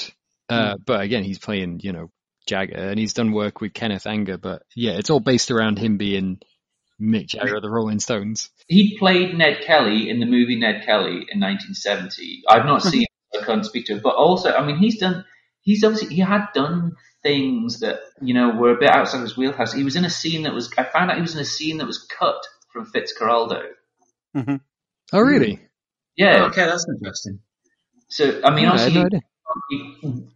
Speaker 10: Uh, But again, he's playing you know Jagger, and he's done work with Kenneth Anger. But yeah, it's all based around him being Mick Jagger of the Rolling Stones.
Speaker 7: He played Ned Kelly in the movie Ned Kelly in 1970. I've not seen I can't speak to it, but also, I mean, he's done, he's obviously, he had done things that, you know, were a bit outside his wheelhouse. He was in a scene that was, I found out he was in a scene that was cut from Fitzcarraldo. Mm-hmm.
Speaker 10: Oh, really?
Speaker 7: Yeah.
Speaker 9: Oh, okay, that's interesting.
Speaker 7: So, I mean,
Speaker 10: Yeah, I had
Speaker 7: obviously,
Speaker 10: no idea.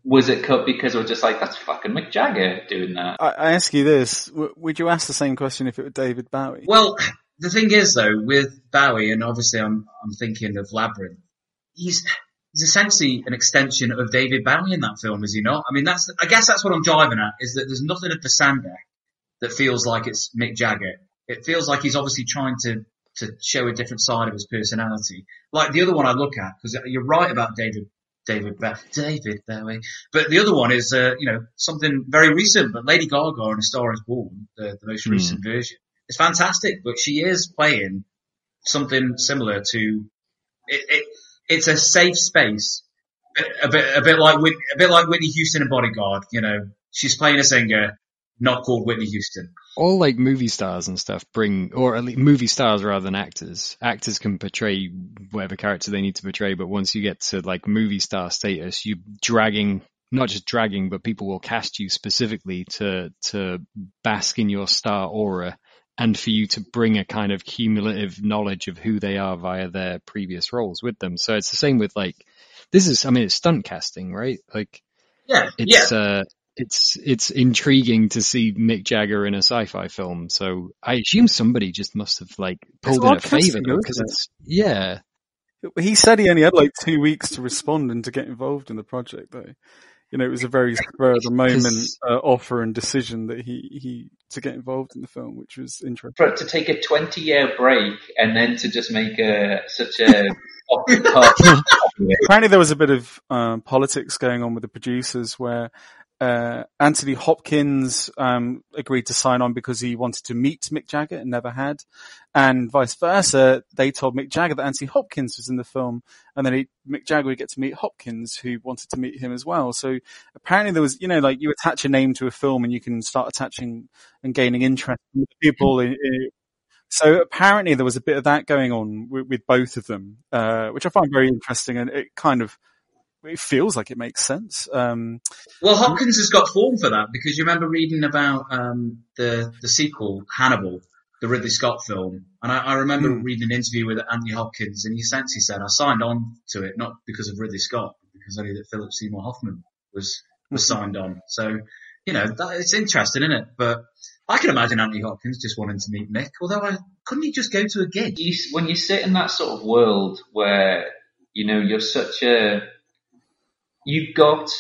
Speaker 7: Was it cut because it was just like, that's fucking Mick Jagger doing that?
Speaker 5: I, I ask you this: w- Would you ask the same question if it were David Bowie?
Speaker 9: Well, the thing is though, with Bowie, and obviously I'm I'm thinking of Labyrinth. He's he's essentially an extension of David Bowie in that film, is he not? I mean, that's I guess that's what I'm driving at is that there's nothing at the Sandak that feels like it's Mick Jagger. It feels like he's obviously trying to to show a different side of his personality. Like the other one I look at because you're right about David. David Bowie, David Bowie, but the other one is, uh, you know, something very recent. But Lady Gaga in A Star Is Born, the, the most
Speaker 10: Hmm.
Speaker 9: recent version, it's fantastic, but she is playing something similar to it. it it's a safe space, a bit, a bit like a bit like Whitney Houston in Bodyguard. You know, she's playing a singer, not called Whitney Houston.
Speaker 10: all like movie stars and stuff bring, or at least movie stars rather than actors. Actors can portray whatever character they need to portray, but once you get to like movie star status, you're dragging, not just dragging, but people will cast you specifically to, to bask in your star aura and for you to bring a kind of cumulative knowledge of who they are via their previous roles with them. So it's the same with like, this is, I mean, it's stunt casting, right? Like,
Speaker 9: Yeah,
Speaker 10: it's
Speaker 9: yeah.
Speaker 10: uh it's it's intriguing to see Mick Jagger in a sci-fi film. So I assume somebody just must have like pulled in a favor because it's yeah.
Speaker 5: He said he only had like two weeks to respond and to get involved in the project, though. You know, it was a very spur of the moment uh, offer and decision that he, he to get involved in the film, which was interesting.
Speaker 7: For to take a twenty year break and then to just make a such a [LAUGHS]
Speaker 5: Apparently, there was a bit of um, politics going on with the producers where uh, Anthony Hopkins um, agreed to sign on because he wanted to meet Mick Jagger and never had, and vice versa. They told Mick Jagger that Anthony Hopkins was in the film, and then he, Mick Jagger would get to meet Hopkins, who wanted to meet him as well. So apparently, there was, you know, like you attach a name to a film, and you can start attaching and gaining interest in people. In, in, so apparently, there was a bit of that going on with, with both of them, uh, which I find very interesting, and it kind of it feels like it makes sense. Um,
Speaker 9: well, Hopkins has got form for that because you remember reading about um, the the sequel Hannibal, the Ridley Scott film, and I, I remember mm. reading an interview with Anthony Hopkins, and he essentially said, "I signed on to it not because of Ridley Scott, but because I knew that Philip Seymour Hoffman was was mm-hmm. signed on." So, you know, that, it's interesting, isn't it? But I can imagine Anthony Hopkins just wanting to meet Mick, although I couldn't he just go to a gig?
Speaker 7: You, when you sit in that sort of world where you know you're such a you've got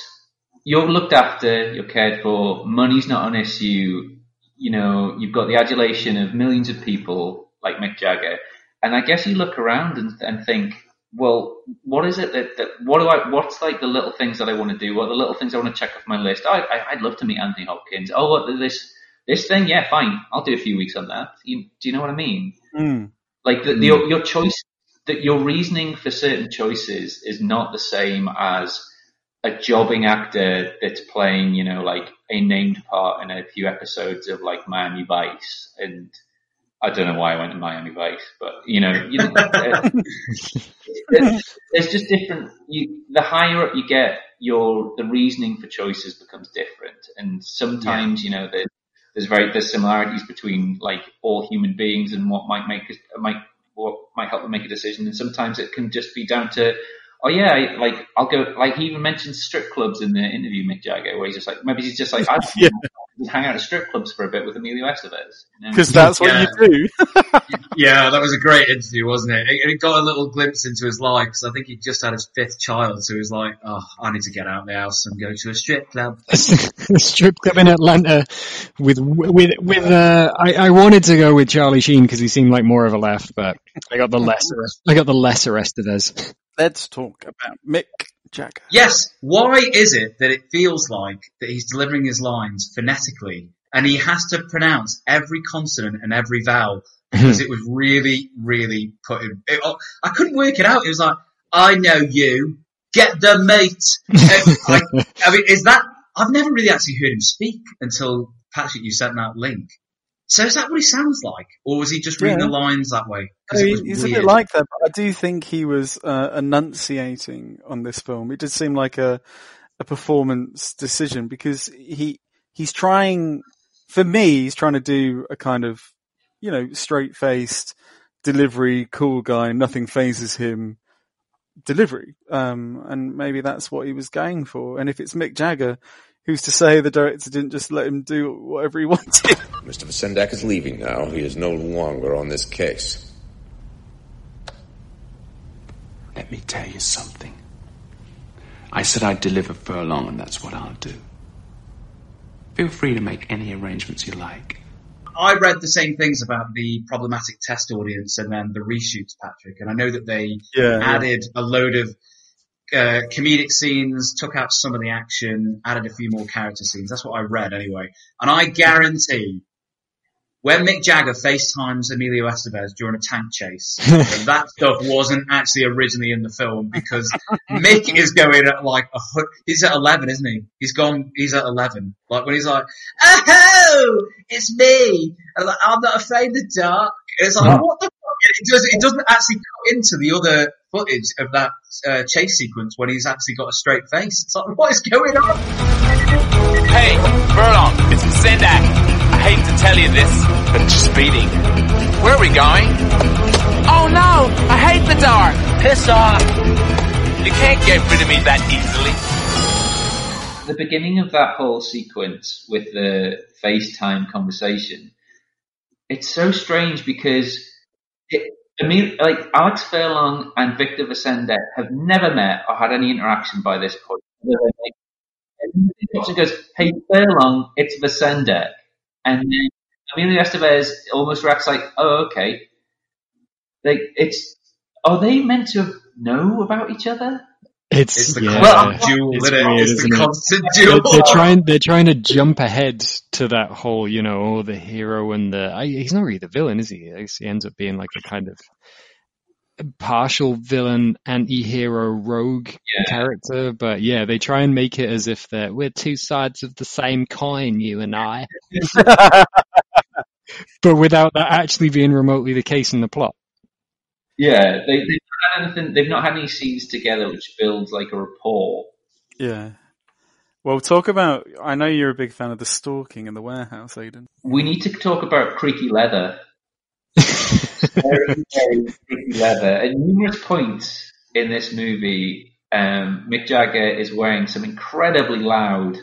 Speaker 7: you're looked after, you're cared for, money's not an issue. You know, you've got the adulation of millions of people like Mick Jagger, and I guess you look around and, and think, well, what is it that, that what do I what's like the little things that I want to do? What are the little things I want to check off my list? Oh, I, would love to meet Anthony Hopkins. Oh, what this this thing? Yeah, fine. I'll do a few weeks on that. You, do you know what I mean?
Speaker 5: Mm.
Speaker 7: Like the, the, your choice, that your reasoning for certain choices is not the same as a jobbing actor that's playing, you know, like a named part in a few episodes of like Miami Vice. And I don't know why I went to Miami Vice, but you know, you know [LAUGHS] uh, there's just different. You, the higher up you get, your the reasoning for choices becomes different, and sometimes yeah. you know there's, there's very there's similarities between like all human beings and what might make might what might help them make a decision, and sometimes it can just be down to oh yeah, like I'll go. Like he even mentioned strip clubs in the interview, Mick Jagger, where he's just like maybe he's just like I [LAUGHS] yeah. hang out at strip clubs for a bit with Emilio Estevez
Speaker 5: because you know? that's what you do. [LAUGHS] [LAUGHS]
Speaker 9: yeah, that was a great interview, wasn't it? it? It got a little glimpse into his life because I think he just had his fifth child, so he was like, oh, I need to get out of the house and go to a strip club.
Speaker 10: a strip club in Atlanta with with with. Uh, I, I wanted to go with Charlie Sheen because he seemed like more of a left, but I got the lesser. I got the lesser Estevez.
Speaker 5: Let's talk about Mick Jagger.
Speaker 9: Yes. Why is it that it feels like that he's delivering his lines phonetically and he has to pronounce every consonant and every vowel because [LAUGHS] it was really, really putting. It, oh, I couldn't work it out. It was like, I know you. Get the mate. I, [LAUGHS] I mean, is that? I've never really actually heard him speak until Patrick, you sent that link. So is that what he sounds like, or was he just reading yeah. the lines that way?
Speaker 5: He's weird. a bit like that, but I do think he was uh, enunciating on this film. It did seem like a a performance decision because he he's trying. For me, he's trying to do a kind of you know straight faced delivery, cool guy, nothing phases him delivery. Um, and maybe that's what he was going for. And if it's Mick Jagger, who's to say the director didn't just let him do whatever he [LAUGHS] wanted?
Speaker 13: Mr. Vacendak is leaving now. He is no longer on this case.
Speaker 14: Let me tell you something. I said I'd deliver Furlong, and that's what I'll do. Feel free to make any arrangements you like.
Speaker 9: I read the same things about the problematic test audience and then the reshoots, Patrick, and I know that they yeah, added yeah. a load of uh, comedic scenes, took out some of the action, added a few more character scenes. That's what I read anyway. And I guarantee when Mick Jagger FaceTimes Emilio Estevez during a tank chase, [LAUGHS] that stuff wasn't actually originally in the film because Mick is going at like a he's at 11, isn't he? He's gone, he's at 11. Like when he's like, oh, it's me. Like, I'm not afraid of the dark. It's like, what? It, does, it doesn't actually cut into the other footage of that uh, chase sequence when he's actually got a straight face. It's like, what is going on?
Speaker 15: Hey, Furlong, it's Sendak I hate to tell you this, but it's speeding. Where are we going? Oh no! I hate the dark! Piss off! You can't get rid of me that easily.
Speaker 7: the beginning of that whole sequence with the FaceTime conversation, it's so strange because like Alex Furlong and Victor Vacendak have never met or had any interaction by this point. And goes, "Hey Furlong, it's Vacendak," and then Emilio Estevez almost reacts like, "Oh, okay." Like it's are they meant to know about each other?
Speaker 10: It's,
Speaker 9: It's the
Speaker 10: yeah,
Speaker 9: constant duel,
Speaker 10: it's
Speaker 9: it?
Speaker 10: weird,
Speaker 9: It's the
Speaker 10: it?
Speaker 9: constant
Speaker 10: They're, they're trying. They're trying to jump ahead to that whole, you know, the hero and the. I, he's not really the villain, is he? He ends up being like a kind of partial villain, anti-hero, rogue character. But yeah, they try and make it as if they're we're two sides of the same coin, you and I. [LAUGHS] [LAUGHS] but without that actually being remotely the case in the plot.
Speaker 7: Yeah, they, they've not had anything. They've not had any scenes together which builds like a rapport.
Speaker 5: Yeah. Well, talk about. I know you're a big fan of the stalking in the warehouse, Aidan.
Speaker 7: We need to talk about creaky leather. very, very creaky leather. At numerous points in this movie, um, Mick Jagger is wearing some incredibly loud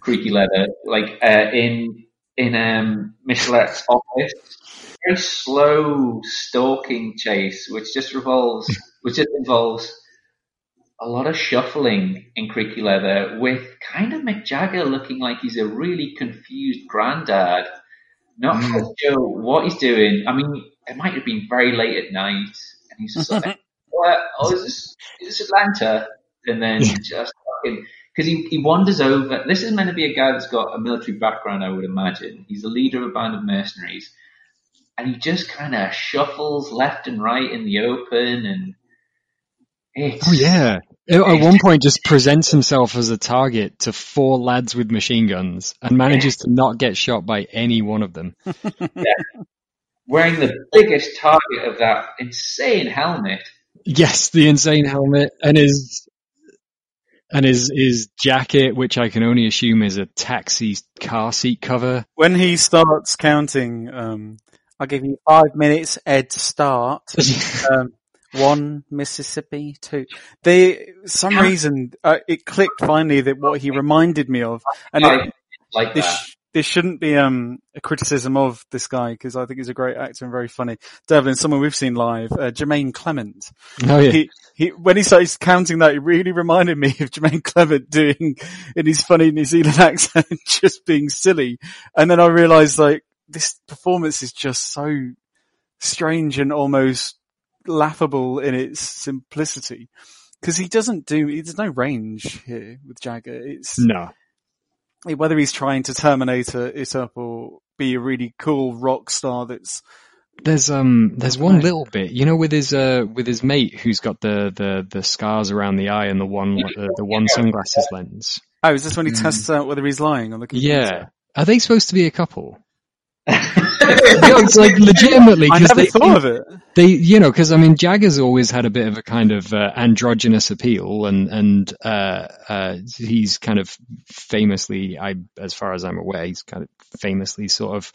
Speaker 7: creaky leather, like uh, in in um, Michelette's office. Very slow stalking chase, which just revolves, which just involves a lot of shuffling in creaky leather, with kind of Mick Jagger looking like he's a really confused granddad, not
Speaker 9: Mm.
Speaker 7: sure what he's doing. I mean, it might have been very late at night, and he's just like, [LAUGHS] "What? Oh, is this is this Atlanta?" And then just fucking because he, he wanders over. This is meant to be a guy that's got a military background, I would imagine. He's the leader of a band of mercenaries, and he just kind of shuffles left and right in the open, and it's
Speaker 10: Oh yeah. At at one point, just presents himself as a target to four lads with machine guns and manages to not get shot by any one of them. [LAUGHS]
Speaker 7: wearing the biggest target of that insane helmet.
Speaker 10: Yes, the insane helmet and his and his his jacket, which I can only assume is a taxi car seat cover.
Speaker 5: When he starts counting, um, I'll give you five minutes, Ed. Start. [LAUGHS] um, one Mississippi, two. They, some reason, uh, it clicked finally that what he reminded me of, and it,
Speaker 7: like
Speaker 5: this, sh- this shouldn't be um, a criticism of this guy because I think he's a great actor and very funny. Devlin, someone we've seen live, uh, Jemaine Clement.
Speaker 10: Oh, yeah.
Speaker 5: He, he, when he started counting that, it really reminded me of Jemaine Clement doing in his funny New Zealand [LAUGHS] accent, just being silly. And then I realized like this performance is just so strange and almost laughable in its simplicity. Cause he doesn't do, there's no range here with Jagger. It's,
Speaker 10: No.
Speaker 5: whether he's trying to terminate it up or be a really cool rock star that's
Speaker 10: There's um there's one little bit, you know, with his uh with his mate who's got the the the scars around the eye and the one the, the one sunglasses lens.
Speaker 5: oh, is this when he tests out whether he's lying on the computer?
Speaker 10: Yeah. Are they supposed to be a couple? No, [LAUGHS] it's like legitimately because they
Speaker 5: thought of it.
Speaker 10: They, you know, because I mean, Jagger's always had a bit of a kind of uh, androgynous appeal, and and uh, uh, he's kind of famously, I as far as I'm aware, he's kind of famously sort of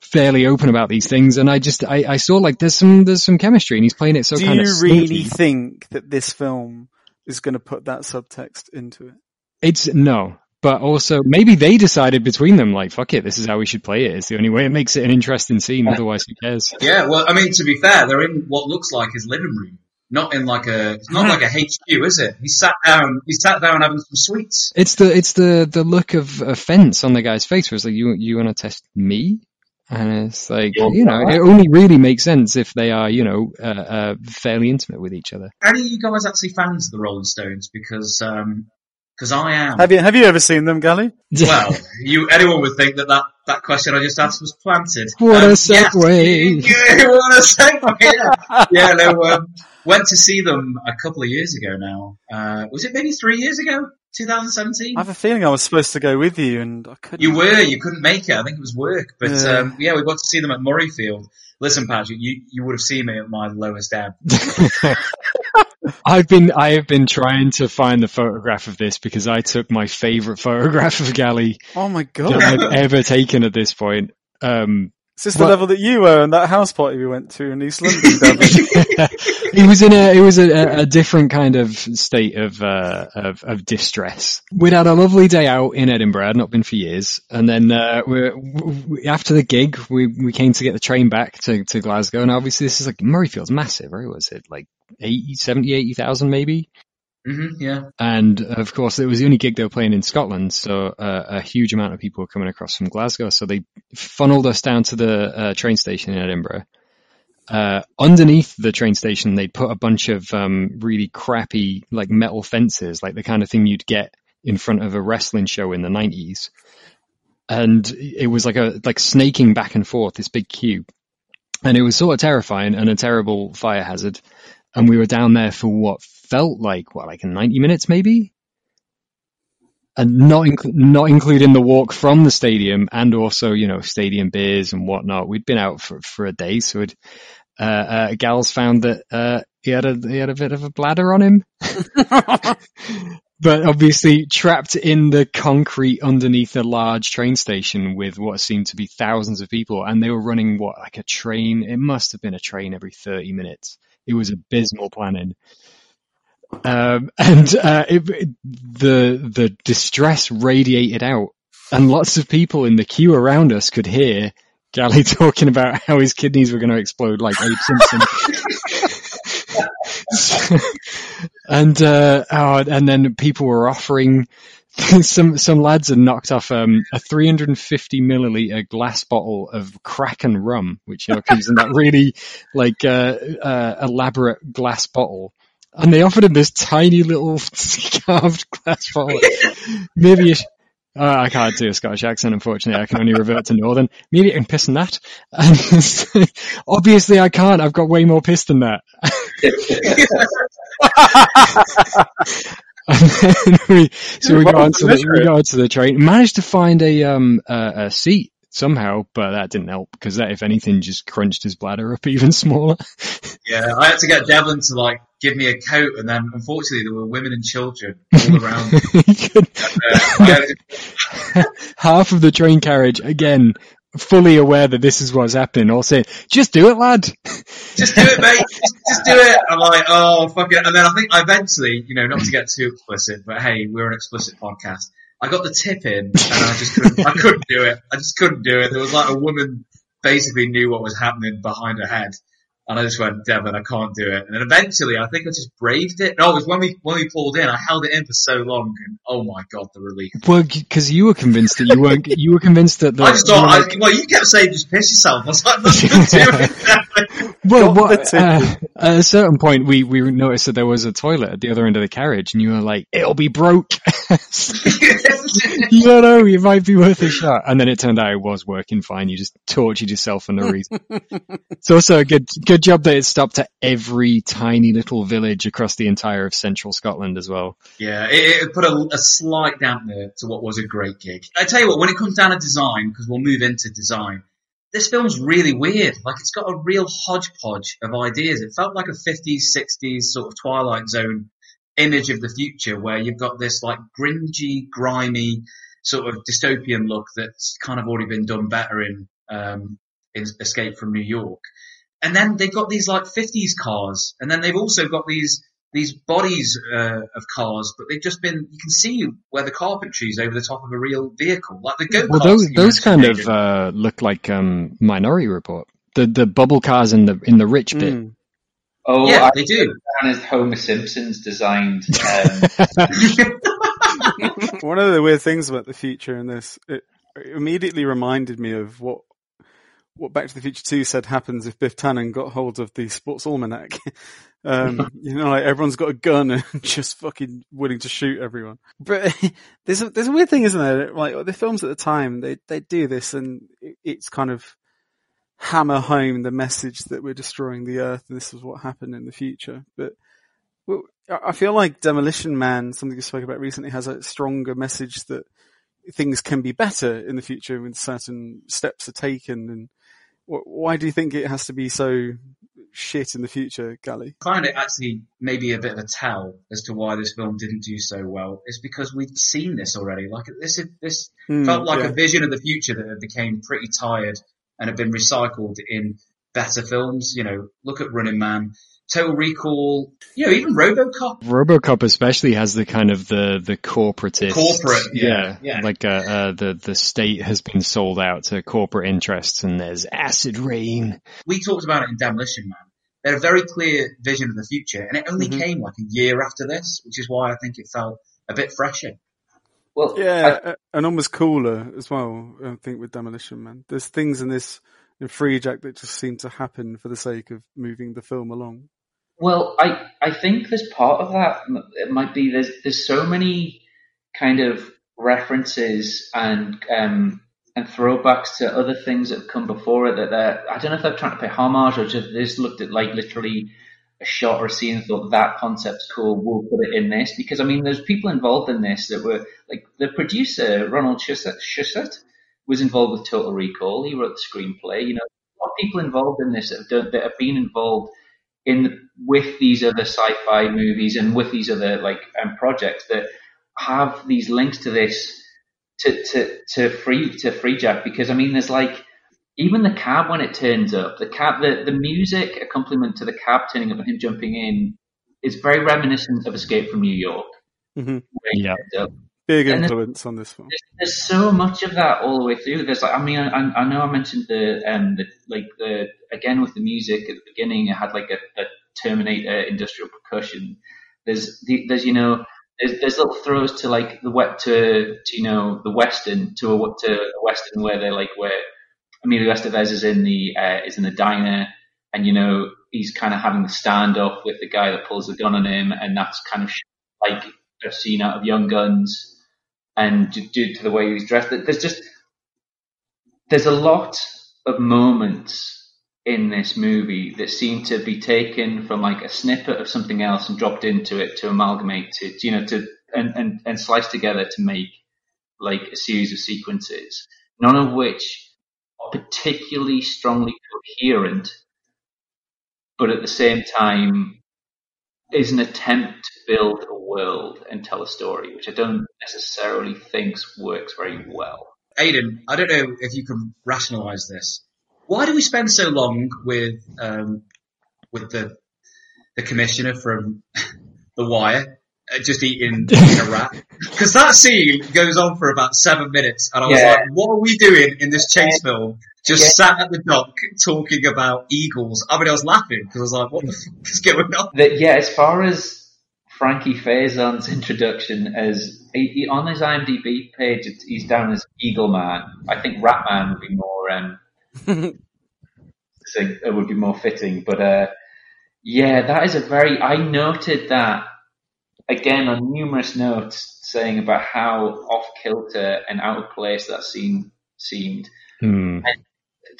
Speaker 10: fairly open about these things. And I just, I, I saw like there's some there's some chemistry, and he's playing it so
Speaker 5: Do
Speaker 10: kind
Speaker 5: you
Speaker 10: of
Speaker 5: really
Speaker 10: sneaky.
Speaker 5: think that this film is going to put that subtext into it?
Speaker 10: It's no. But also, maybe they decided between them, like, fuck it, this is how we should play it. It's the only way it makes it an interesting scene. Otherwise, who cares?
Speaker 9: Yeah, well, I mean, to be fair, they're in what looks like his living room, not in like a, it's not like a HQ, is it? He sat down, he sat down having some sweets.
Speaker 10: It's the it's the the look of offense on the guy's face. Where it's like, you you want to test me? And it's like, you know, it only really makes sense if they are, you know, uh, uh, fairly intimate with each other.
Speaker 9: Are any of you guys actually fans of the Rolling Stones? Because, um, because I am.
Speaker 5: Have you have you ever seen them, Gali?
Speaker 9: Well, you anyone would think that that, that question I just asked was planted.
Speaker 10: What a
Speaker 9: Um, yes.
Speaker 10: segue! [LAUGHS]
Speaker 9: Yeah, what a segue! Yeah, yeah no, um, went to see them a couple of years ago now. Uh, was it maybe three years ago? 2017?
Speaker 5: I have a feeling I was supposed to go with you, and I couldn't.
Speaker 9: You were, you couldn't make it. I think it was work. But,
Speaker 5: Yeah.
Speaker 9: um, yeah, we got to see them at Murrayfield. Listen, Patrick, you, you would have seen me at my lowest ebb. [LAUGHS]
Speaker 10: I've been I have been trying to find the photograph of this because I took my favourite photograph of Gali
Speaker 5: Oh my god! that!
Speaker 10: I've ever taken at this point. Um,
Speaker 5: Is this the
Speaker 10: Well-
Speaker 5: level that you were in that house party we went to in East London? [LAUGHS]
Speaker 10: It [LAUGHS] was in a it was a, a different kind of state of, uh, of of distress. We'd had a lovely day out in Edinburgh. I'd not been for years, and then uh, we after the gig, we we came to get the train back to, to Glasgow, and obviously this is like Murrayfield's massive, right? Was it like 80, 70, 80,000 maybe?
Speaker 9: Hmm yeah.
Speaker 10: And of course, it was the only gig they were playing in Scotland, so uh, a huge amount of people were coming across from Glasgow. So they funneled us down to the uh, train station in Edinburgh. Uh, underneath the train station, they'd put a bunch of um, really crappy, like metal fences, like the kind of thing you'd get in front of a wrestling show in the nineties. And it was like a like snaking back and forth, this big queue, and it was sort of terrifying and a terrible fire hazard. And we were down there for what felt like what, like 90 minutes maybe, and not inc- not including the walk from the stadium and also you know stadium beers and whatnot. We'd been out for for a day, so it, uh, uh, gals found that uh, he had a he had a bit of a bladder on him. [LAUGHS] But obviously trapped in the concrete underneath a large train station with what seemed to be thousands of people and they were running what, like a train? It must have been a train every 30 minutes. It was abysmal planning. Um, [LAUGHS] and, uh, it, it- the, the distress radiated out and lots of people in the queue around us could hear Gali [LAUGHS] talking about how his kidneys were going to explode like Abe Simpson. [LAUGHS] and uh, oh, and then people were offering some some lads had knocked off um, a 350 milliliter glass bottle of Kraken rum, which you know comes in that really like uh, uh, elaborate glass bottle. And they offered him this tiny little carved glass bottle. Maybe uh, I can't do a Scottish accent, unfortunately. I can only revert to Northern. Maybe I can piss in that. And [LAUGHS] obviously I can't. I've got way more piss than that. [LAUGHS] we, so we got onto the, we got onto the train, managed to find a, um, a seat somehow, but that didn't help because that, if anything, just crunched his bladder up even smaller.
Speaker 9: Yeah, I had to get Devlin to like give me a coat, and then unfortunately there were women and children [LAUGHS] all around. me. [LAUGHS] And, uh, I had to- [LAUGHS]
Speaker 10: Half of the train carriage, again, fully aware that this is what's happening, all saying, just do it, lad.
Speaker 9: just do it, mate. Just, just do it. I'm like, oh fuck it. And then I think I eventually, you know, not to get too explicit, but hey, we're an explicit podcast. I got the tip in, and I just couldn't, I couldn't do it. I just couldn't do it. There was like a woman basically knew what was happening behind her head. And I just went, Devon, I can't do it. And then eventually, I think I just braved it. No, it was when we when we pulled in. I held it in for so long, and oh my god, the relief!
Speaker 10: Well, because you were convinced that you weren't, you were convinced that the,
Speaker 9: I just thought, I, well, you kept saying just piss yourself. I was like, that's good too.
Speaker 10: Well, what, uh, at a certain point, we, we noticed that there was a toilet at the other end of the carriage, and you were like, "It'll be broke." [LAUGHS] [LAUGHS] you don't know, it might be worth a shot. And then it turned out it was working fine. You just tortured yourself for no [LAUGHS] reason. it's also a good good job that it stopped at every tiny little village across the entire of central Scotland as well.
Speaker 9: Yeah, it, it put a, a slight dampener to what was a great gig. I tell you what, when it comes down to design, because we'll move into design, this film's really weird. Like it's got a real hodgepodge of ideas. It felt like a 50s, 60s sort of Twilight Zone image of the future where you've got this like gringy, grimy sort of dystopian look that's kind of already been done better in, um, in Escape from New York. And then they've got these like 50s cars, and then they've also got these these bodies uh, of cars, but they've just been you can see where the carpentry is over the top of a real vehicle, like the go
Speaker 10: Well, those those kind of uh, look like um, Minority Report. The the bubble cars in the in the rich bit.
Speaker 5: Mm.
Speaker 7: Oh,
Speaker 9: Yeah,
Speaker 7: I
Speaker 9: they do.
Speaker 7: And as Homer Simpson's designed. Um, [LAUGHS] [LAUGHS]
Speaker 5: One of the weird things about the future in this, it, it immediately reminded me of what what Back to the Future 2 said happens if Biff Tannen got hold of the Sports Almanac. [LAUGHS] um, [LAUGHS] you know, like everyone's got a gun and [LAUGHS] just fucking willing to shoot everyone. But there's a, there's a weird thing, isn't there? Like the films at the time, they, they do this and it, it's kind of hammer home the message that we're destroying the earth and this is what happened in the future. But well, I feel like Demolition Man, something you spoke about recently, has a stronger message that things can be better in the future when certain steps are taken. And why do you think it has to be so shit in the future, Gali?
Speaker 9: I find it actually maybe a bit of a tell as to why this film didn't do so well. It's because we've seen this already. Like this, this
Speaker 5: Hmm,
Speaker 9: felt like
Speaker 5: yeah.
Speaker 9: a vision of the future that had became pretty tired and had been recycled in better films. You know, look at Running Man, Total Recall, you know, even RoboCop.
Speaker 10: RoboCop especially has the kind of the the corporatist,
Speaker 9: Corporate, yeah, yeah.
Speaker 10: like uh, uh, the the state has been sold out to corporate interests, and there's acid rain.
Speaker 9: We talked about it in Demolition Man. They had a very clear vision of the future, and it only
Speaker 5: Mhm.
Speaker 9: came like a year after this, which is why I think it felt a bit fresher.
Speaker 7: Well,
Speaker 5: Yeah, uh, and almost cooler as well. I think with Demolition Man, there's things in this in Freejack that just seem to happen for the sake of moving the film along.
Speaker 7: Well, I I think there's part of that. It might be there's there's so many kind of references and um and throwbacks to other things that have come before it that they're I don't know if they're trying to pay homage or just they looked at like literally a shot or a scene and thought that concept's cool. We'll put it in this because I mean there's people involved in this that were like the producer Ronald Shusett was involved with Total Recall. He wrote the screenplay. You know, a lot of people involved in this that have, done, that have been involved in the, with these other sci-fi movies and with these other like um, projects that have these links to this to to to free to Freejack because I mean there's like even the cab when it turns up the cab the, the music accompaniment to the cab turning up and him jumping in is very reminiscent of Escape from New York.
Speaker 5: hmm
Speaker 10: Yeah.
Speaker 5: Big
Speaker 7: there's-
Speaker 5: influence on this film.
Speaker 7: There's so much of that all the way through. There's like, I mean, I, I know I mentioned the, um, the, like the, again with the music at the beginning, it had like a, a Terminator industrial percussion. There's, the, there's, you know, there's, there's little throws to like the wet, to, to, you know, the Western, to a, to a Western where they're like, where Emilio Estevez is in the, uh, is in the diner and, you know, he's kind of having the standoff with the guy that pulls the gun on him and that's kind of like a scene out of Young Guns and due- to the way he was dressed, there's just there's a lot of moments in this movie that seem to be taken from like a snippet of something else and dropped into it to amalgamate to you know to and and, and slice together to make like a series of sequences, none of which are particularly strongly coherent, but at the same time is an attempt build a world and tell a story, which I don't necessarily think works very well.
Speaker 9: Aidan, I don't know if you can rationalise this. Why do we spend so long with um, with the the commissioner from [LAUGHS] The Wire uh, just eating, eating [LAUGHS] a rat? Because that scene goes on for about seven minutes, and I was
Speaker 7: Yeah.
Speaker 9: like, "What are we doing in this chase film? Just sat at the dock talking about eagles." I mean, I was laughing because I was like, "What the [LAUGHS] fuck is going on?"
Speaker 7: That yeah, as far as Frankie Faison's introduction as he, he- on his IMDb page, he's down as Eagle Man. I think Rat Man would be more um, [LAUGHS] it would be more fitting. But uh, yeah, that is a very. I noted that again on numerous notes saying about how off kilter and out of place that scene seemed
Speaker 10: Hmm.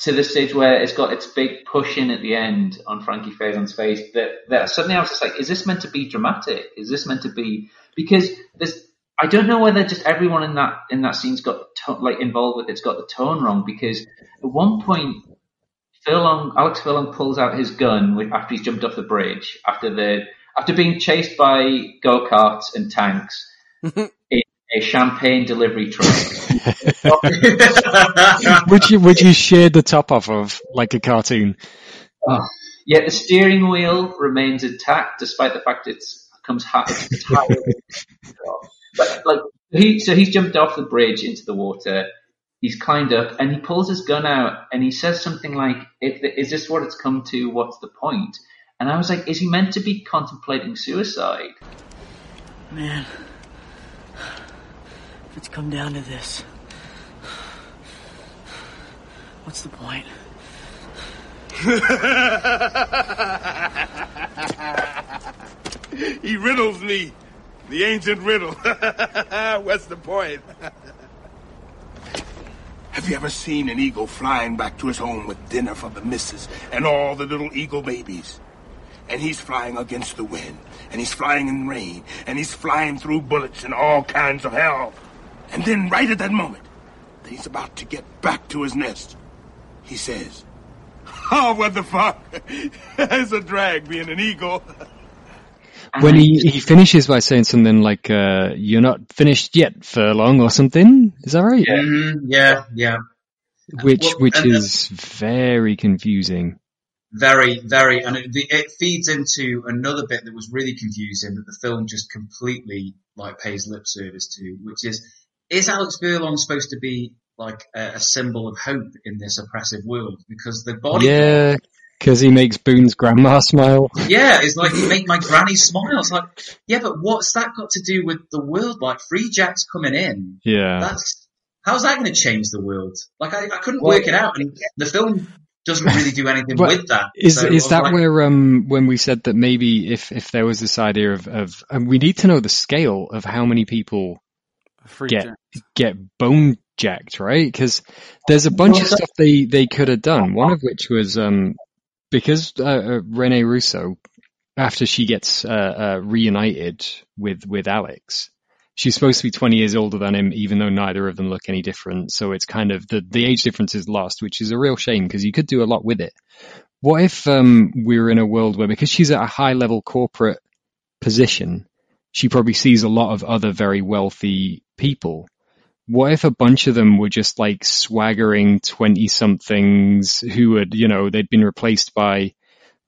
Speaker 7: To the stage where it's got its big push in at the end on Frankie Faison's face. That that suddenly I was just like, is this meant to be dramatic? Is this meant to be because there's I don't know whether just everyone in that in that scene's got like involved with it's got the tone wrong because at one point Furlong Alex Furlong pulls out his gun after he's jumped off the bridge after the after being chased by go karts and tanks [LAUGHS] a champagne delivery truck. [LAUGHS]
Speaker 10: would you which you shared the top off of like a cartoon.
Speaker 7: Oh. Yet the steering wheel remains intact despite the fact it's comes ha- it's. But like he, so he's jumped off the bridge into the water. He's climbed up and he pulls his gun out and he says something like, "If the, is this what it's come to? What's the point?" And I was like, "Is he meant to be contemplating suicide?"
Speaker 3: Man, if it's come down to this, what's the point? [LAUGHS]
Speaker 11: he riddles me. The ancient riddle. [LAUGHS] What's the point? [LAUGHS] Have you ever seen an eagle flying back to his home with dinner for the missus and all the little eagle babies? And he's flying against the wind, and he's flying in rain, and he's flying through bullets and all kinds of hell. And then, right at that moment, that he's about to get back to his nest, he says, Oh, what the fuck? [LAUGHS] it's a drag being an eagle. [LAUGHS]
Speaker 10: When he, he finishes by saying something like, uh, you're not finished yet, Furlong, or something. Is that right?
Speaker 9: Mhm, yeah, yeah.
Speaker 10: which
Speaker 9: Well,
Speaker 10: which
Speaker 9: and-
Speaker 10: is very confusing.
Speaker 9: Very, very, and it, it feeds into another bit that was really confusing that the film just completely like pays lip service to, which is, is Alex Furlong supposed to be like a, a symbol of hope in this oppressive world? Because the body,
Speaker 10: Yeah, because he makes Boone's grandma [LAUGHS] smile.
Speaker 9: yeah, it's like he make my granny smile. It's like, yeah, but what's that got to do with the world? Like Freejack's coming in.
Speaker 10: Yeah.
Speaker 9: That's how's that going to change the world? Like I, I couldn't
Speaker 10: Well-
Speaker 9: work it out, and the film doesn't really do anything [LAUGHS] with that.
Speaker 10: Is
Speaker 9: So
Speaker 10: is that
Speaker 9: like,
Speaker 10: where um when we said that maybe if if there was this idea of of and we need to know the scale of how many people
Speaker 5: Free
Speaker 10: get
Speaker 5: Jack.
Speaker 10: get bone jacked, right? Because there's a bunch of stuff they they could have done. One of which was um because uh, uh, Rene Russo after she gets uh, uh, reunited with with Alex. She's supposed to be 20 years older than him, even though neither of them look any different. So it's kind of the, the age difference is lost, which is a real shame because you could do a lot with it. What if um, we were in a world where, because she's at a high level corporate position, she probably sees a lot of other very wealthy people. What if a bunch of them were just like swaggering 20 somethings who had, you know, they'd been replaced by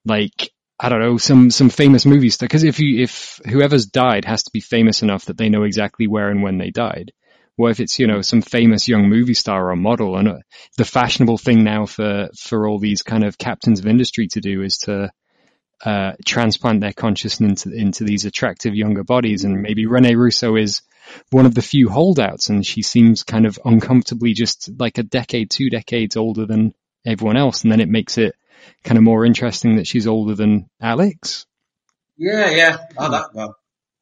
Speaker 10: like, I don't know, some, some famous movie star. Cause if you, if whoever's died has to be famous enough that they know exactly where and when they died. What if it's, you know, some famous young movie star or model and uh, the fashionable thing now for, for all these kind of captains of industry to do is to, uh, transplant their consciousness into, into these attractive younger bodies. And maybe Rene Russo is one of the few holdouts and she seems kind of uncomfortably just like a decade, two decades older than everyone else. And then it makes it kind of more interesting that she's older than Alex.
Speaker 9: Yeah, yeah. Oh, that well,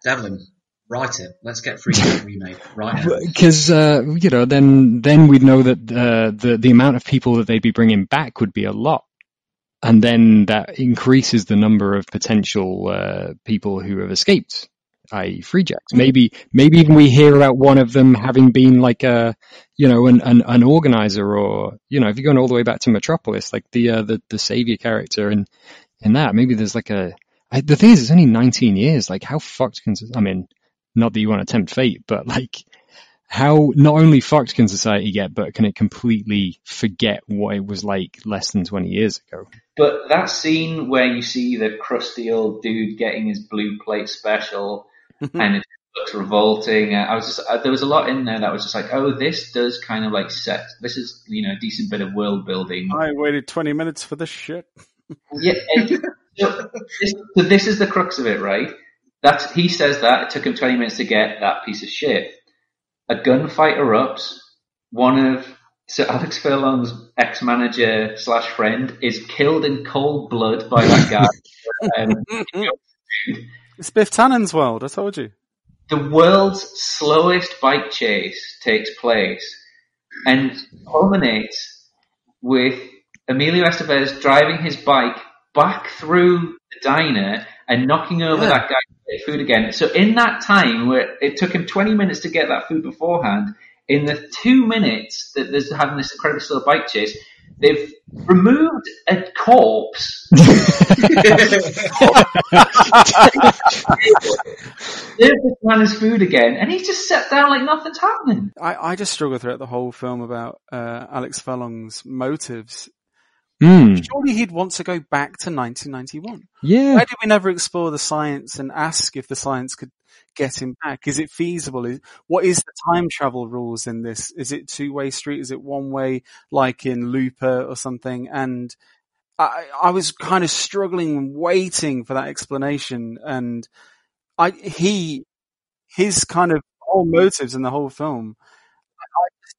Speaker 9: Devlin, write it. Let's get Free [LAUGHS] remade right now.
Speaker 10: Because uh, you know, then then we'd know that uh, the the amount of people that they'd be bringing back would be a lot, and then that increases the number of potential uh, people who have escaped, i.e., free jacks. Maybe maybe even we hear about one of them having been like a you know an an, an organizer, or you know, if you're going all the way back to Metropolis, like the uh, the the savior character in in that, maybe there's like a I, the thing is, it's only 19 years. Like, how fucked can I mean? Not that you want to tempt fate, but like, how not only fucked can society get, but can it completely forget what it was like less than 20 years ago?
Speaker 7: But that scene where you see the crusty old dude getting his blue plate special [LAUGHS] and it looks revolting, uh, I was just, uh, there was a lot in there that was just like, oh, this does kind of like set, this is, you know, a decent bit of world building.
Speaker 5: I waited 20 minutes for this shit. [LAUGHS]
Speaker 7: Yeah, and so, this, so this is the crux of it, right? That's he says that it took him 20 minutes to get that piece of shit. A gunfight erupts. One of Sir Alex Furlong's ex-manager slash friend is killed in cold blood by that guy. [LAUGHS] um,
Speaker 5: It's Biff Tannen's world, I told you.
Speaker 7: the world's slowest bike chase takes place and culminates with Emilio Estevez driving his bike back through the diner and knocking over
Speaker 5: Yeah.
Speaker 7: that guy to get food again. So in that time where it took him 20 minutes to get that food beforehand, in the two minutes that there's having this incredibly slow bike chase, they've removed a corpse [LAUGHS] There's this man his food again, and he's just sat down like nothing's happening.
Speaker 5: I, I just struggle throughout the whole film about uh, Alex Furlong's motives.
Speaker 10: Hmm.
Speaker 5: Surely he'd want to go back to 1991.
Speaker 10: Yeah.
Speaker 5: Why did we never explore the science and ask if the science could get him back? Is it feasible? Is, what is the time travel rules in this? Is it two way street? Is it one way like in Looper or something? And I, I was kind of struggling, waiting for that explanation. And I, he, his kind of whole motives in the whole film, I, I just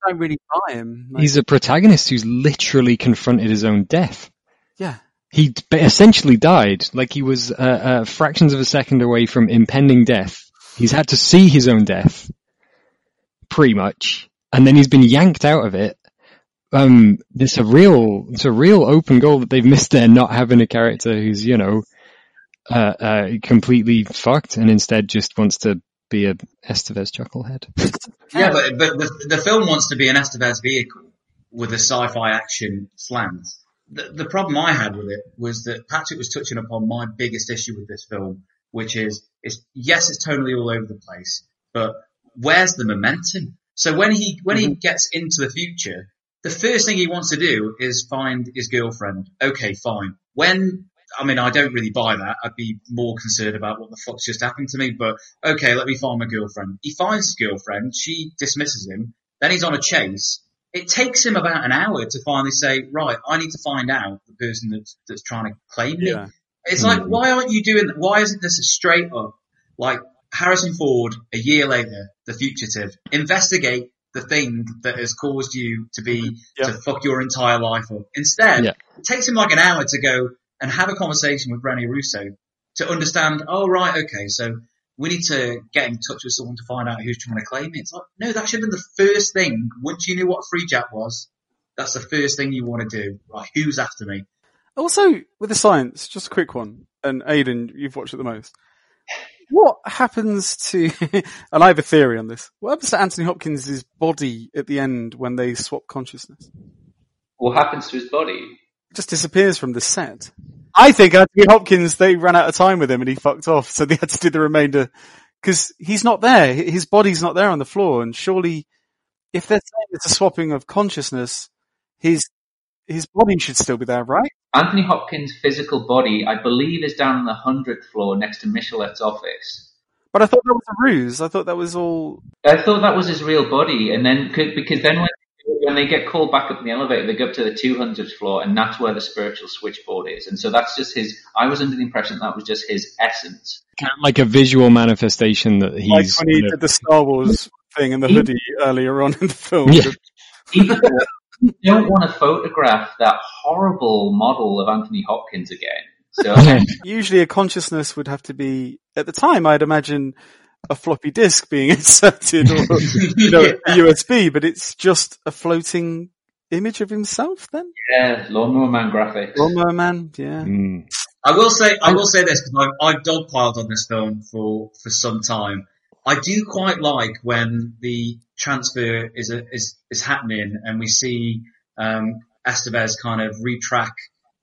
Speaker 5: don't really buy him. Like,
Speaker 10: He's a protagonist who's literally confronted his own death.
Speaker 5: yeah.
Speaker 10: He essentially died, like he was uh, uh, fractions of a second away from impending death. He's had to see his own death, pretty much, and then he's been yanked out of it. Um, it's a real, it's a real open goal that they've missed there, not having a character who's, you know, uh, uh, completely fucked and instead just wants to be a Estevez chucklehead. [LAUGHS]
Speaker 9: Yeah, but, but the, the film wants to be an Estevez vehicle with a sci-fi action slant. The, the problem I had with it was that Patrick was touching upon my biggest issue with this film, which is, is yes, it's totally all over the place, but where's the momentum? So when he when he mm-hmm. gets into the future, the first thing he wants to do is find his girlfriend. Okay, fine. When I mean, I don't really buy that. I'd be more concerned about what the fuck's just happened to me. But okay, let me find my girlfriend. He finds his girlfriend. She dismisses him. Then he's on a chase. It takes him about an hour to finally say, right, I need to find out the person that's, that's trying to claim me.
Speaker 5: Yeah.
Speaker 9: It's like, mm. why aren't you doing that? Why isn't this a straight up, like Harrison Ford, a year later, The Fugitive, investigate the thing that has caused you to be, to fuck your entire life up. Instead,
Speaker 10: Yeah.
Speaker 9: it takes him like an hour to go and have a conversation with Rene Russo to understand, oh right, okay, so we need to get in touch with someone to find out who's trying to claim it. It's like, no, that should have been the first thing. Once you knew what Freejack was, that's the first thing you want to do. Right, who's after me?
Speaker 5: Also, with the science, just a quick one, and Aidan, you've watched it the most. What happens to, [LAUGHS] and I have a theory on this, what happens to Anthony Hopkins' body at the end when they swap consciousness?
Speaker 7: What happens to his body?
Speaker 5: Just disappears from the set. I think Anthony Hopkins, they ran out of time with him and he fucked off, so they had to do the remainder, cause he's not there, his body's not there on the floor, and surely, if they're saying it's a swapping of consciousness, his, his body should still be there, right?
Speaker 7: Anthony Hopkins' physical body, I believe, is down on the hundredth floor next to Michelette's office.
Speaker 5: But I thought that was a ruse. I thought that was all.
Speaker 7: I thought that was his real body, and then because then when when they get called back up in the elevator, they go up to the 200th floor, and that's where the spiritual switchboard is. And so that's just his. I was under the impression that was just his essence.
Speaker 10: Kind of like a visual manifestation that he's.
Speaker 5: like when he did the Star Wars thing in the hoodie earlier on in the film.
Speaker 10: Yeah.
Speaker 7: People don't want to photograph that horrible model of Anthony Hopkins again. So [LAUGHS]
Speaker 5: Usually a consciousness would have to be, at the time I'd imagine a floppy disk being [LAUGHS] inserted or, you know, [LAUGHS] a USB, but it's just a floating image of himself then?
Speaker 7: yeah, Lawnmower Man graphics.
Speaker 5: Lawnmower Man, yeah.
Speaker 10: Mm.
Speaker 9: I will say, I will say this because I've, I've dogpiled on this film for, for some time. I do quite like when the transfer is a, is is happening and we see um, Estevez kind of retrack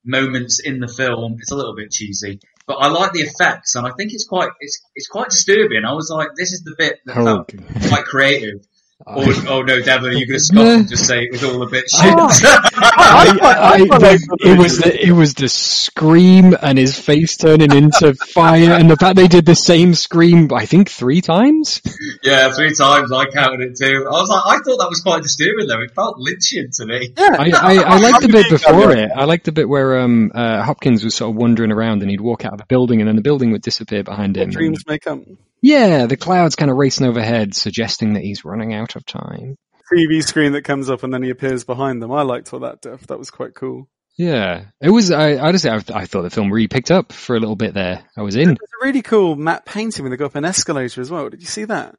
Speaker 9: moments in the film. It's a little bit cheesy, but I like the effects and I think it's quite it's it's quite disturbing. I was like, this is the bit that
Speaker 10: Oh,
Speaker 9: felt quite creative. Or, oh no, Devlin, are you going to scoff and just say it was all a bit shit? [LAUGHS]
Speaker 10: I, I, the- it was the, it was the scream and his face turning into [LAUGHS] fire and the fact they did the same scream I think three times.
Speaker 9: Yeah, three times I counted it too. I was like, I thought that was quite disturbing though. It felt Lynchian to me.
Speaker 10: I, I, I liked the bit before it. I liked the bit where um uh, Hopkins was sort of wandering around and he'd walk out of a building and then the building would disappear behind him.
Speaker 5: Dreams may come.
Speaker 10: Yeah, the clouds kind of racing overhead, suggesting that he's running out of time.
Speaker 5: TV screen that comes up and then he appears behind them. I liked all that stuff. That was quite cool.
Speaker 10: Yeah, it was. I honestly, I, I thought the film really picked up for a little bit there. I was in.
Speaker 5: There's a really cool matte painting when they go up an escalator as well. Did you see that?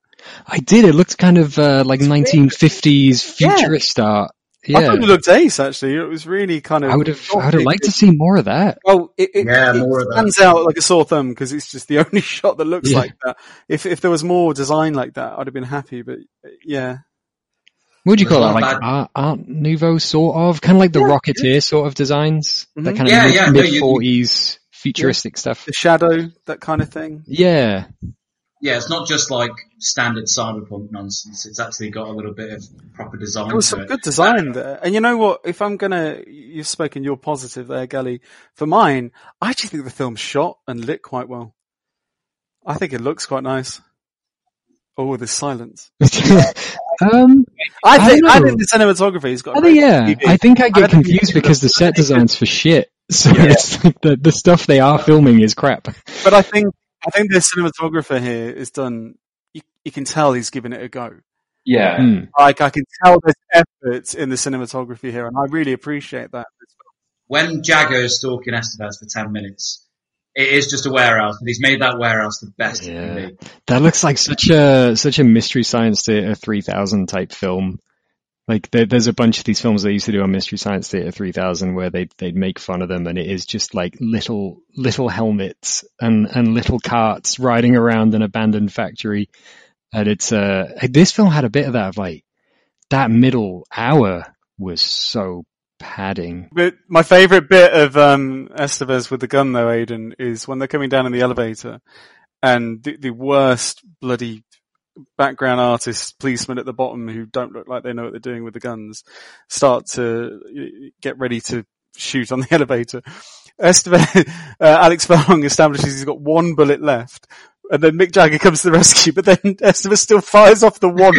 Speaker 10: I did. It looked kind of uh, like 1950s futurist art.
Speaker 5: I
Speaker 10: Yeah,
Speaker 5: thought it looked ace actually. It was really kind of.
Speaker 10: I would have. I would have liked to see more of that.
Speaker 5: Well, it, it,
Speaker 9: Yeah,
Speaker 5: it
Speaker 9: more of that.
Speaker 5: stands out like a sore thumb because it's just the [LAUGHS] only shot that looks
Speaker 10: Yeah.
Speaker 5: like that. If if there was more design like that, I'd have been happy. But yeah,
Speaker 10: What do you call that? Like art, art nouveau sort of, kind of like the Rocketeer sort of designs. That
Speaker 5: Mhm.
Speaker 10: kind
Speaker 9: Yeah,
Speaker 10: of
Speaker 9: yeah, no,
Speaker 10: mid
Speaker 9: you- you-
Speaker 10: forties futuristic stuff.
Speaker 5: the shadow, that kind of thing.
Speaker 10: Yeah,
Speaker 9: Yeah, it's not just like standard cyberpunk nonsense. It's actually got a little bit of proper design
Speaker 5: There was
Speaker 9: to
Speaker 5: some
Speaker 9: it.
Speaker 5: good design there. And you know what? If I'm gonna, you've spoken, you're positive there, Gali. For mine, I actually think the film's shot and lit quite well. I think it looks quite nice. Oh, there's silence. [LAUGHS]
Speaker 10: um,
Speaker 5: I
Speaker 10: I
Speaker 5: think,
Speaker 10: don't
Speaker 5: I, think the cinematography's got.
Speaker 10: I
Speaker 5: a
Speaker 10: think yeah.
Speaker 5: TV.
Speaker 10: I think I get
Speaker 5: think
Speaker 10: confused
Speaker 5: it's-
Speaker 10: because the set designs for shit. [LAUGHS] So it's like the the stuff they are filming is crap.
Speaker 5: But I think, I think the cinematographer here is done, you, you can tell he's given it a go.
Speaker 7: Yeah.
Speaker 10: Hmm.
Speaker 5: Like, I can tell there's effort in the cinematography here and I really appreciate that.
Speaker 9: When Jagger is stalking Estevez for 10 minutes, it is just a warehouse, but he's made that warehouse the best
Speaker 10: Yeah. That looks like such a such a mystery science theater three thousand type film. Like there, there's a bunch of these films they used to do on Mystery Science Theater 3000 where they they'd make fun of them, and it is just like little little helmets and and little carts riding around an abandoned factory. And it's uh this film had a bit of that of like that middle hour was so padding.
Speaker 5: But my favourite bit of um, Estevez with the gun, though, Aidan, is when they're coming down in the elevator, and the, the worst bloody background artists, policemen at the bottom who don't look like they know what they're doing with the guns, start to get ready to shoot on the [LAUGHS] elevator. Estevez, [LAUGHS] uh, Alex Furlong establishes he's got one bullet left. And then Mick Jagger comes to the rescue, but then [LAUGHS] Estevez still fires off the one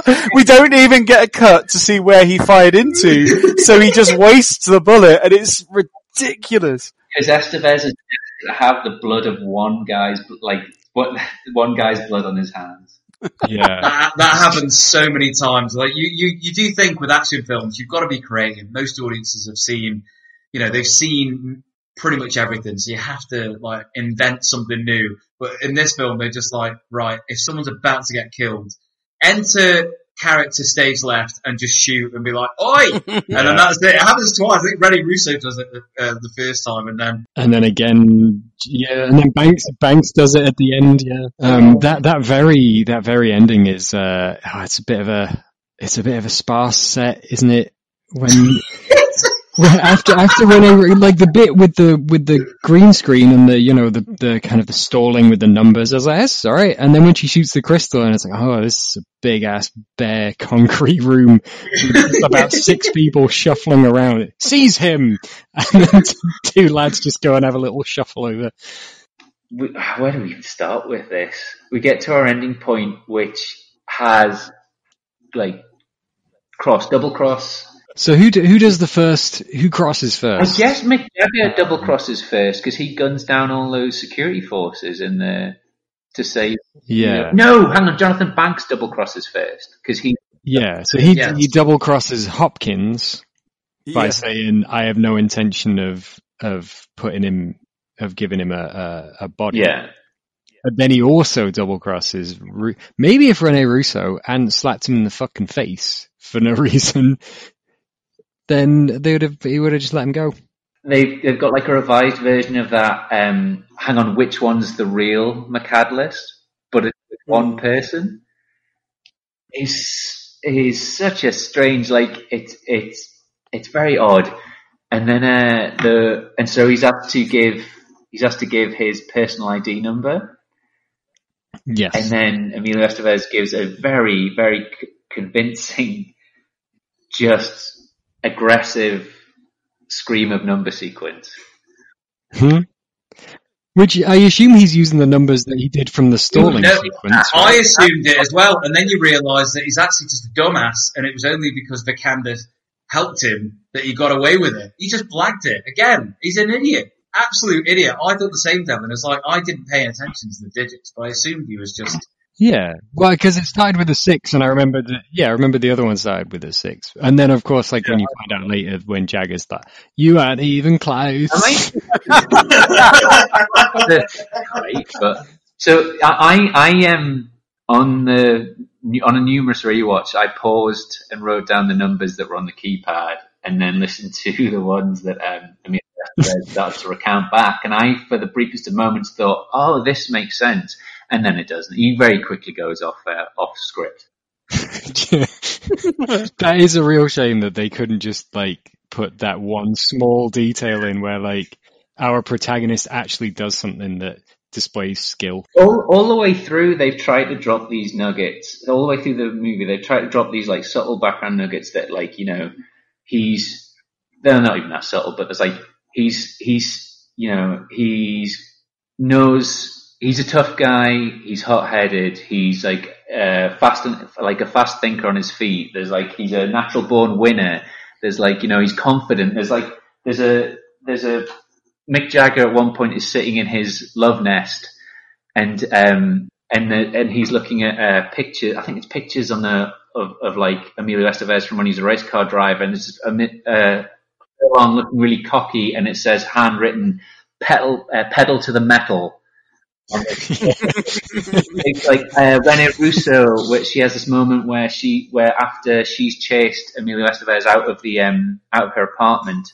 Speaker 5: bullet. we don't even get a cut to see where he fired into, so he just wastes the bullet, and it's ridiculous.
Speaker 7: Because Estevez is to have the blood of one guy's like what [LAUGHS] one guy's blood on his hands.
Speaker 10: Yeah, [LAUGHS]
Speaker 9: that, that happens so many times. Like you, you, you do think with action films, you've got to be creative. Most audiences have seen, you know, they've seen pretty much everything, so you have to like invent something new. But in this film, they're just like, right, if someone's about to get killed, enter character stage left and just shoot and be like, oi! [LAUGHS] And then that's it. It happens twice. I think Rene Russo does it uh, the first time and then
Speaker 10: and then again, yeah, and then Banks Banks does it at the end. Yeah, um, that that very that very ending is uh, oh, it's a bit of a it's a bit of a sparse set, isn't it? When [LAUGHS] well, after after when I, like the bit with the with the green screen and the you know the the kind of the stalling with the numbers, I was like, that's all right. And then when she shoots the crystal, and it's like, oh, this is a big ass bare concrete room with about [LAUGHS] six people shuffling around. it. Seize him, [LAUGHS] and then two lads just go and have a little shuffle over.
Speaker 7: Where do we start with this? We get to our ending point, which has like cross, double cross.
Speaker 10: So who do, who does the first? Who crosses first?
Speaker 7: I guess Mick Jagger double crosses first because he guns down all those security forces in the to save.
Speaker 10: Yeah.
Speaker 7: No, hang on. Jonathan Banks double crosses first because he.
Speaker 10: Yeah, so he
Speaker 7: Yeah.
Speaker 10: he double crosses Hopkins by
Speaker 5: Yeah.
Speaker 10: saying, "I have no intention of of putting him of giving him a a, a body."
Speaker 7: Yeah.
Speaker 10: But then he also double crosses. Maybe if Rene Russo hadn't slapped him in the fucking face for no [LAUGHS] reason, then they would have he would have just let him go.
Speaker 7: They've, they've got like a revised version of that. Um, hang on, which one's the real McCandless? But it's with one person. He's is such a strange like it's it's it's very odd. And then uh, the and so he's asked to give he's asked to give his personal ID number.
Speaker 10: Yes.
Speaker 7: And then Emilio Estevez gives a very very c- convincing, just aggressive scream of number sequence.
Speaker 10: Hmm? Which I assume he's using the numbers that he did from the stalling
Speaker 9: No,
Speaker 10: sequence.
Speaker 9: I
Speaker 10: right?
Speaker 9: assumed it as well, and then you realise that he's actually just a dumbass, and it was only because Vacendak helped him that he got away with it. He just blagged it again. He's an idiot, absolute idiot. I thought the same thing, and it's like I didn't pay attention to the digits, but I assumed he was just.
Speaker 10: Yeah, well, because it started with a six, and I remember the yeah, I remember the other one started with a six, and then of course, like when you find out later when Jagger's that you aren't even close. [LAUGHS] [LAUGHS]
Speaker 7: great, but so I I am on the on a numerous rewatch. I paused and wrote down the numbers that were on the keypad, and then listened to [LAUGHS] the ones that um I mean started to recount back. And I, for the briefest of moments, thought, "Oh, this makes sense," and then it doesn't. He very quickly goes off uh, off script. [LAUGHS]
Speaker 10: that is a real shame that they couldn't just like put that one small detail in where like our protagonist actually does something that displays skill.
Speaker 7: All, all the way through, they've tried to drop these nuggets. All the way through the movie, they've tried to drop these like subtle background nuggets that, like, you know, he's they're not even that subtle, but there's like he's he's you know he's knows he's a tough guy. He's hot headed. He's like uh, fast and like a fast thinker on his feet. There's like he's a natural born winner. There's like you know he's confident. There's like there's a there's a Mick Jagger at one point is sitting in his love nest, and um and the, and he's looking at uh, pictures. I think it's pictures on the of, of like Emilio Estevez from when he's a race car driver, and it's a uh, looking really cocky, and it says handwritten pedal uh, pedal to the metal. It's like uh, Rene Russo, where she has this moment where she, where after she's chased Emilio Estevez out of the um, out of her apartment,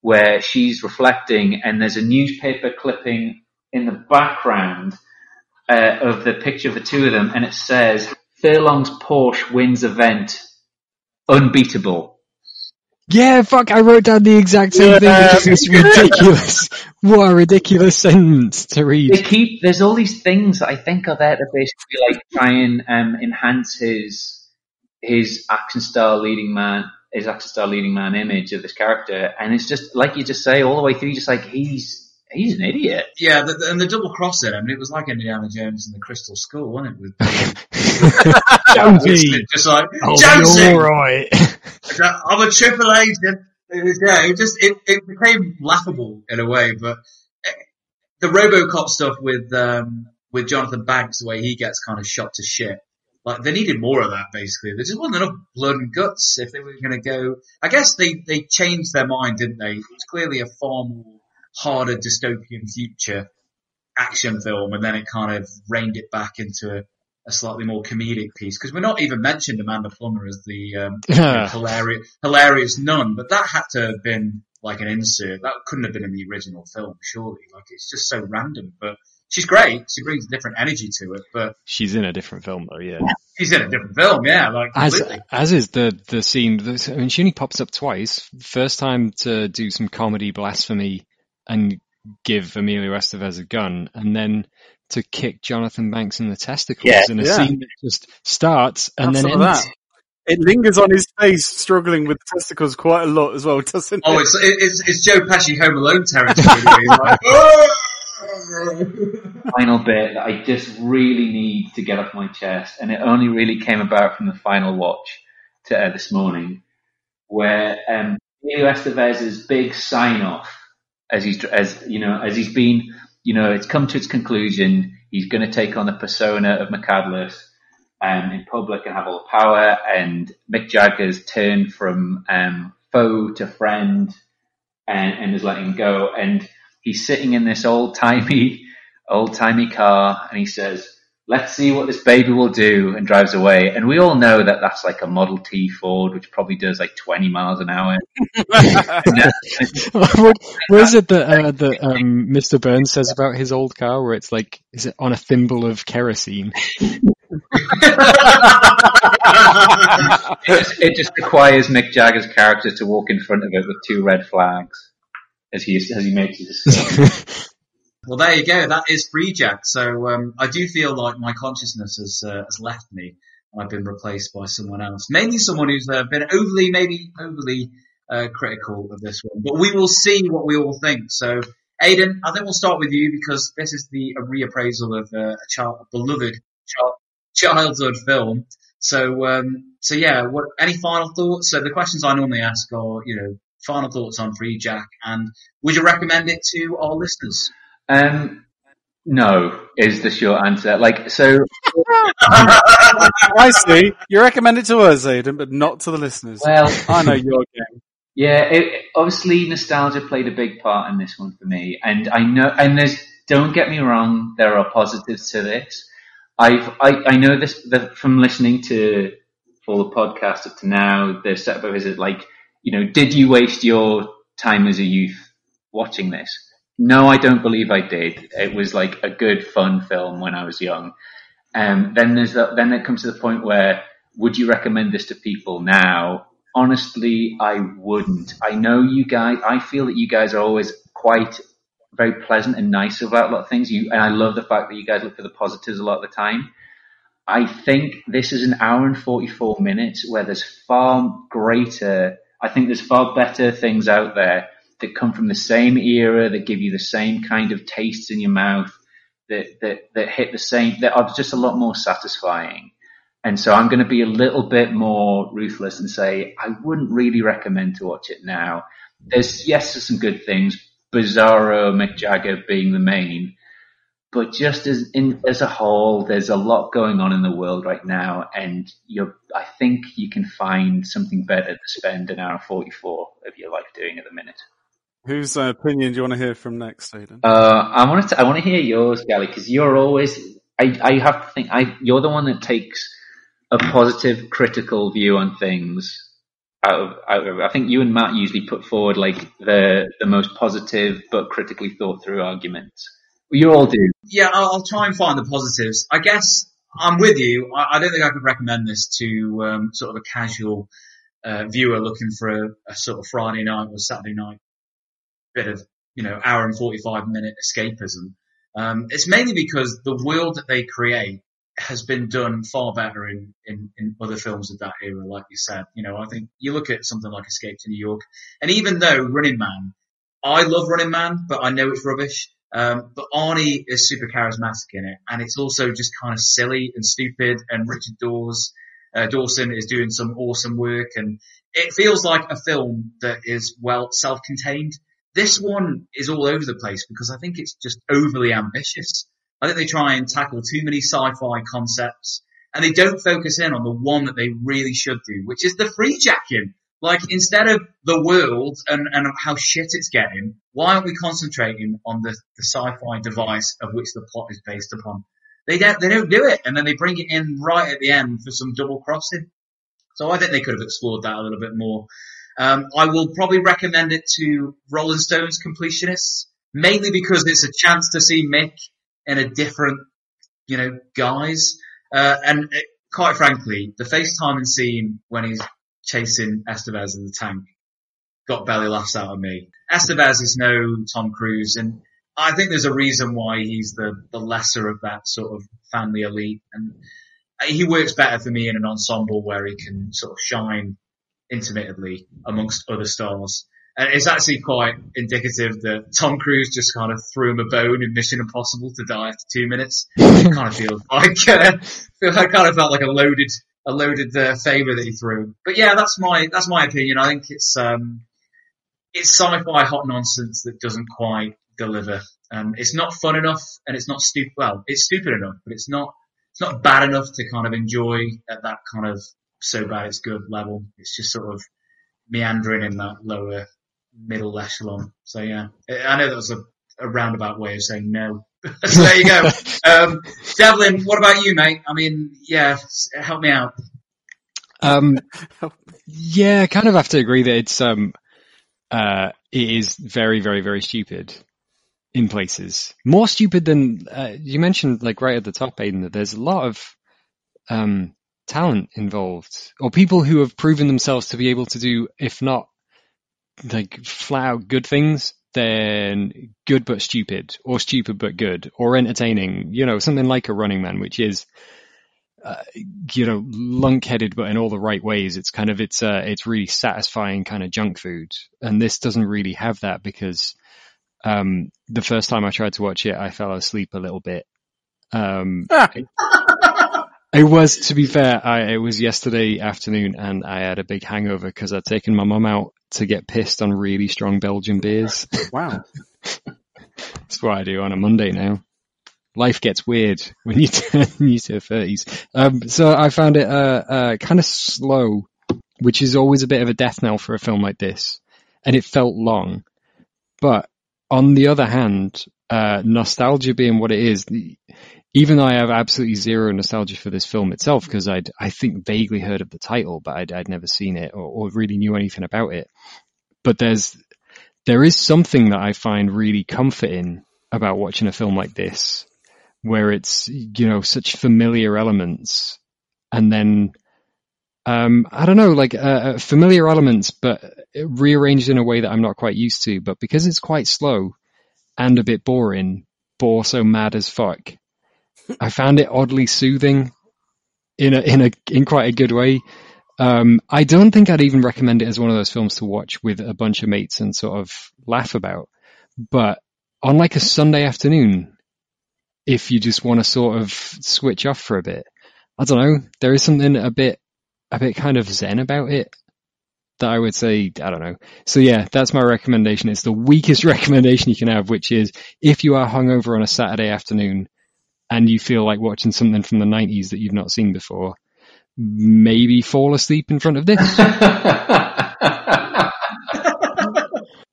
Speaker 7: where she's reflecting, and there's a newspaper clipping in the background uh, of the picture of the two of them, and it says Furlong's Porsche wins event, unbeatable.
Speaker 10: Yeah, fuck, I wrote down the exact same thing. It's ridiculous. [LAUGHS] what a ridiculous sentence to read.
Speaker 7: They keep there's all these things that I think are there to basically like try and um, enhance his his action star leading man his action star leading man image of this character, and it's just like you just say all the way through, just like he's he's an idiot.
Speaker 9: Yeah, the, the- and the double crossing. I mean, it was like Indiana Jones and the Crystal Skull, wasn't it? With [LAUGHS]
Speaker 10: Jonesy.
Speaker 9: just like
Speaker 10: Oh,
Speaker 9: Jonesy.
Speaker 10: alright. [LAUGHS]
Speaker 9: I'm a triple agent. It was- Yeah, it just it, it became laughable in a way, but eh, the RoboCop stuff with um, with Jonathan Banks, the way he gets kind of shot to shit. Like they needed more of that. Basically, there just wasn't enough blood and guts if they were going to go. I guess they they changed their mind, didn't they? It was clearly a far more harder dystopian future action film, and then it kind of reined it back into a, a slightly more comedic piece. Because we're not even mentioned Amanda Plummer as the um, [LAUGHS] hilarious, hilarious nun, but that had to have been like an insert. That couldn't have been in the original film, surely. Like it's just so random, but she's great. She brings a different energy to it, but
Speaker 10: She's in a different film though, yeah.
Speaker 9: she's in a different film, yeah, like
Speaker 10: As
Speaker 9: completely.
Speaker 10: as is the the scene. I mean, she only pops up twice. First time to do some comedy blasphemy and give Emilio Estevez a gun, and then to kick Jonathan Banks in the testicles
Speaker 5: Yeah.
Speaker 10: in a
Speaker 5: Yeah.
Speaker 10: scene that just starts and
Speaker 5: Have
Speaker 10: then ends.
Speaker 5: that. It lingers on his face, struggling with testicles quite a lot as well, doesn't it?
Speaker 9: Oh, it's, it's it's Joe Pesci Home Alone territory. [LAUGHS] where he's [LAUGHS]
Speaker 7: final bit that I just really need to get off my chest, and it only really came about from the final watch to uh, this morning, where um, Emilio Estevez's big sign off, as he's as you know, as he's been, you know, it's come to its conclusion. He's going to take on the persona of McCandless um, in public and have all the power. And Mick Jagger's turned from um, foe to friend and, and is letting go. And he's sitting in this old timey, old timey car, and he says, "Let's see what this baby will do," and drives away. And we all know that that's like a Model T Ford, which probably does like 20 miles an hour. [LAUGHS]
Speaker 10: what, what is it that uh, that [LAUGHS] um, Mr. Burns says about his old car? Where it's like, is it on a thimble of kerosene?
Speaker 7: it, just, it just requires Mick Jagger's character to walk in front of it with two red flags as he as he makes his [LAUGHS] escape.
Speaker 9: Well, there you go. That is Freejack. So um, I do feel like my consciousness has uh, has left me, and I've been replaced by someone else. Mainly someone who's uh, been overly, maybe overly uh, critical of this one. But we will see what we all think. So, Aidan, I think we'll start with you because this is the reappraisal of uh, a child, a beloved child, childhood film. So, um, so yeah. What any final thoughts? So the questions I normally ask are, you know, final thoughts on Freejack, and would you recommend it to our listeners?
Speaker 7: Um, no, is the short answer. Like, so [LAUGHS]
Speaker 5: I see. You recommend it to us, Aidan, but not to the listeners.
Speaker 7: Well-
Speaker 5: I know your game.
Speaker 7: Yeah, it, obviously nostalgia played a big part in this one for me, and I know, and there's, don't get me wrong, there are positives to this. I've, I, I know this the, from listening to all the podcasts up to now. The setup is it like, you know, did you waste your time as a youth watching this? No, I don't believe I did. It was like a good, fun film when I was young. Um, then there's the, then it comes to the point where would you recommend this to people now? Honestly, I wouldn't. I know you guys. I feel that you guys are always quite very pleasant and nice about a lot of things. You and I love the fact that you guys look for the positives a lot of the time. I think this is an hour and 44 minutes where there's far greater, I think there's far better things out there that come from the same era, that give you the same kind of tastes in your mouth, that, that, that hit the same, that are just a lot more satisfying. And so I'm going to be a little bit more ruthless and say I wouldn't really recommend to watch it now. There's, yes, there's some good things, Bizarro, Mick Jagger being the main, but just as in as a whole, there's a lot going on in the world right now, and you're, I think you can find something better to spend an hour and 44 of your life doing at the minute.
Speaker 5: Whose uh, opinion do you want to hear from next, Aidan?
Speaker 7: Uh, I want to, I want to hear yours, Gali, because you're always, I, I have to think, I, you're the one that takes a positive, critical view on things. Out of, out of, I think you and Matt usually put forward like the the most positive but critically thought through arguments. You all do.
Speaker 9: Yeah, I'll, I'll try and find the positives. I guess I'm with you. I, I don't think I could recommend this to um, sort of a casual uh, viewer looking for a, a sort of Friday night or Saturday night bit of, you know, hour and 45 minute escapism. Um, it's mainly because the world that they create has been done far better in, in, in other films of that era, like you said. You know, I think you look at something like Escape to New York, and even though Running Man, I love Running Man, but I know it's rubbish. Um, but Arnie is super charismatic in it, and it's also just kind of silly and stupid. And Richard Dawes, uh, Dawson is doing some awesome work, and it feels like a film that is well self-contained. This one is all over the place because I think it's just overly ambitious. I think they try and tackle too many sci-fi concepts and they don't focus in on the one that they really should do, which is the free jacking. Like instead of the world and, and how shit it's getting, why aren't we concentrating on the, the sci-fi device of which the plot is based upon? They don't, they don't do it and then they bring it in right at the end for some double crossing. So I think they could have explored that a little bit more. Um, I will probably recommend it to Rolling Stones completionists, mainly because it's a chance to see Mick in a different, you know, guise. Uh, and it, quite frankly, the FaceTiming scene when he's chasing Estevez in the tank got belly laughs out of me. Estevez is no Tom Cruise, and I think there's a reason why he's the, the lesser of that sort of family elite. And he works better for me in an ensemble where he can sort of shine intermittently amongst other stars. And it's actually quite indicative that Tom Cruise just kind of threw him a bone in Mission Impossible to die after two minutes. It kind of feels like, [LAUGHS] uh, I kind of felt like a loaded, a loaded uh, favour that he threw. him. But yeah, that's my, that's my opinion. I think it's, um, it's sci-fi hot nonsense that doesn't quite deliver. Um, it's not fun enough and it's not stupid, well, it's stupid enough, but it's not, it's not bad enough to kind of enjoy at that kind of so bad it's good level. It's just sort of meandering in that lower middle echelon. So yeah, I know that was a, a roundabout way of saying no. [LAUGHS] so there you go. [LAUGHS] Um, Devlin, what about you, mate? I mean, yeah, help me out.
Speaker 10: Um, yeah, I kind of have to agree that it's, um, uh, it is very, very, very stupid in places. More stupid than, uh, you mentioned like right at the top, Aidan, that there's a lot of, um, talent involved or people who have proven themselves to be able to do, if not like flat out good things, then good but stupid or stupid but good or entertaining, you know, something like a running man, which is, uh, you know, lunk-headed, but in all the right ways. It's kind of, it's, uh, it's really satisfying kind of junk food. And this doesn't really have that because, um, the first time I tried to watch it, I fell asleep a little bit. Um, [LAUGHS] It was, to be fair, I, it was yesterday afternoon and I had a big hangover because I'd taken my mum out to get pissed on really strong Belgian beers. [LAUGHS]
Speaker 5: Wow.
Speaker 10: That's what I do on a Monday now. Life gets weird when you [LAUGHS] turn into your thirties. Um, so I found it, uh, uh, kind of slow, which is always a bit of a death knell for a film like this. And it felt long. But on the other hand, uh, nostalgia being what it is, the, even though I have absolutely zero nostalgia for this film itself, because I'd, I think vaguely heard of the title, but I'd, I'd never seen it or, or really knew anything about it. But there's, there is something that I find really comforting about watching a film like this, where it's, you know, such familiar elements and then, um, I don't know, like, uh, familiar elements, but rearranged in a way that I'm not quite used to, but because it's quite slow and a bit boring, but also mad as fuck, I found it oddly soothing in a in a in quite a good way. Um, I don't think I'd even recommend it as one of those films to watch with a bunch of mates and sort of laugh about. But on like a Sunday afternoon, if you just want to sort of switch off for a bit, I don't know, there is something a bit a bit kind of zen about it that I would say, I don't know. So yeah, that's my recommendation. It's the weakest [LAUGHS] recommendation you can have, which is if you are hungover on a Saturday afternoon, and you feel like watching something from the 90s that you've not seen before, maybe fall asleep in front of this. [LAUGHS]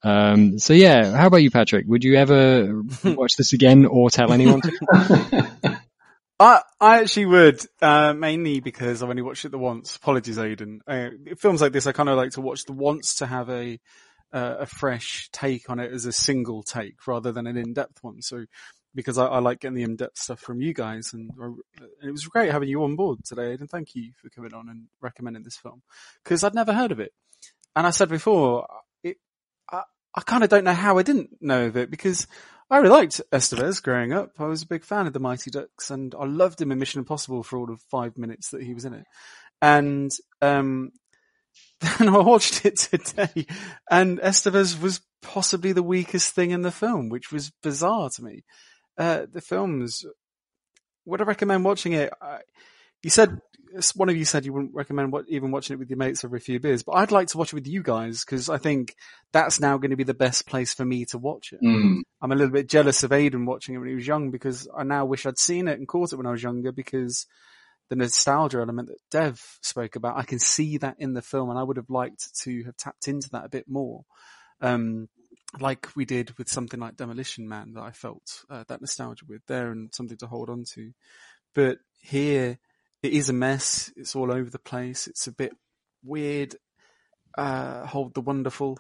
Speaker 10: um, so yeah, how about you, Patrick? Would you ever [LAUGHS] watch this again or tell anyone to? [LAUGHS]
Speaker 5: I, I actually would, uh, mainly because I've only watched it the once. Apologies, Aidan. Uh, films like this, I kind of like to watch the once to have a, uh, a fresh take on it as a single take rather than an in-depth one. So because I, I like getting the in-depth stuff from you guys, and it was great having you on board today. And thank you for coming on and recommending this film because I'd never heard of it. And I said before, it, I, I kind of don't know how I didn't know of it because I really liked Estevez growing up. I was a big fan of the Mighty Ducks, and I loved him in Mission Impossible for all of five minutes that he was in it. And um, [LAUGHS] then I watched it today, and Estevez was possibly the weakest thing in the film, which was bizarre to me. Uh, the films, would I recommend watching it? I, you said one of you said you wouldn't recommend what, even watching it with your mates over a few beers, but I'd like to watch it with you guys because I think that's now going to be the best place for me to watch it.
Speaker 7: Mm.
Speaker 5: I'm a little bit jealous of Aidan watching it when he was young because I now wish I'd seen it and caught it when I was younger because the nostalgia element that Dev spoke about, I can see that in the film and I would have liked to have tapped into that a bit more. Um, like we did with something like Demolition Man that I felt uh, that nostalgia with there and something to hold on to. But here it is a mess. It's all over the place. It's a bit weird. Uh, hold the wonderful,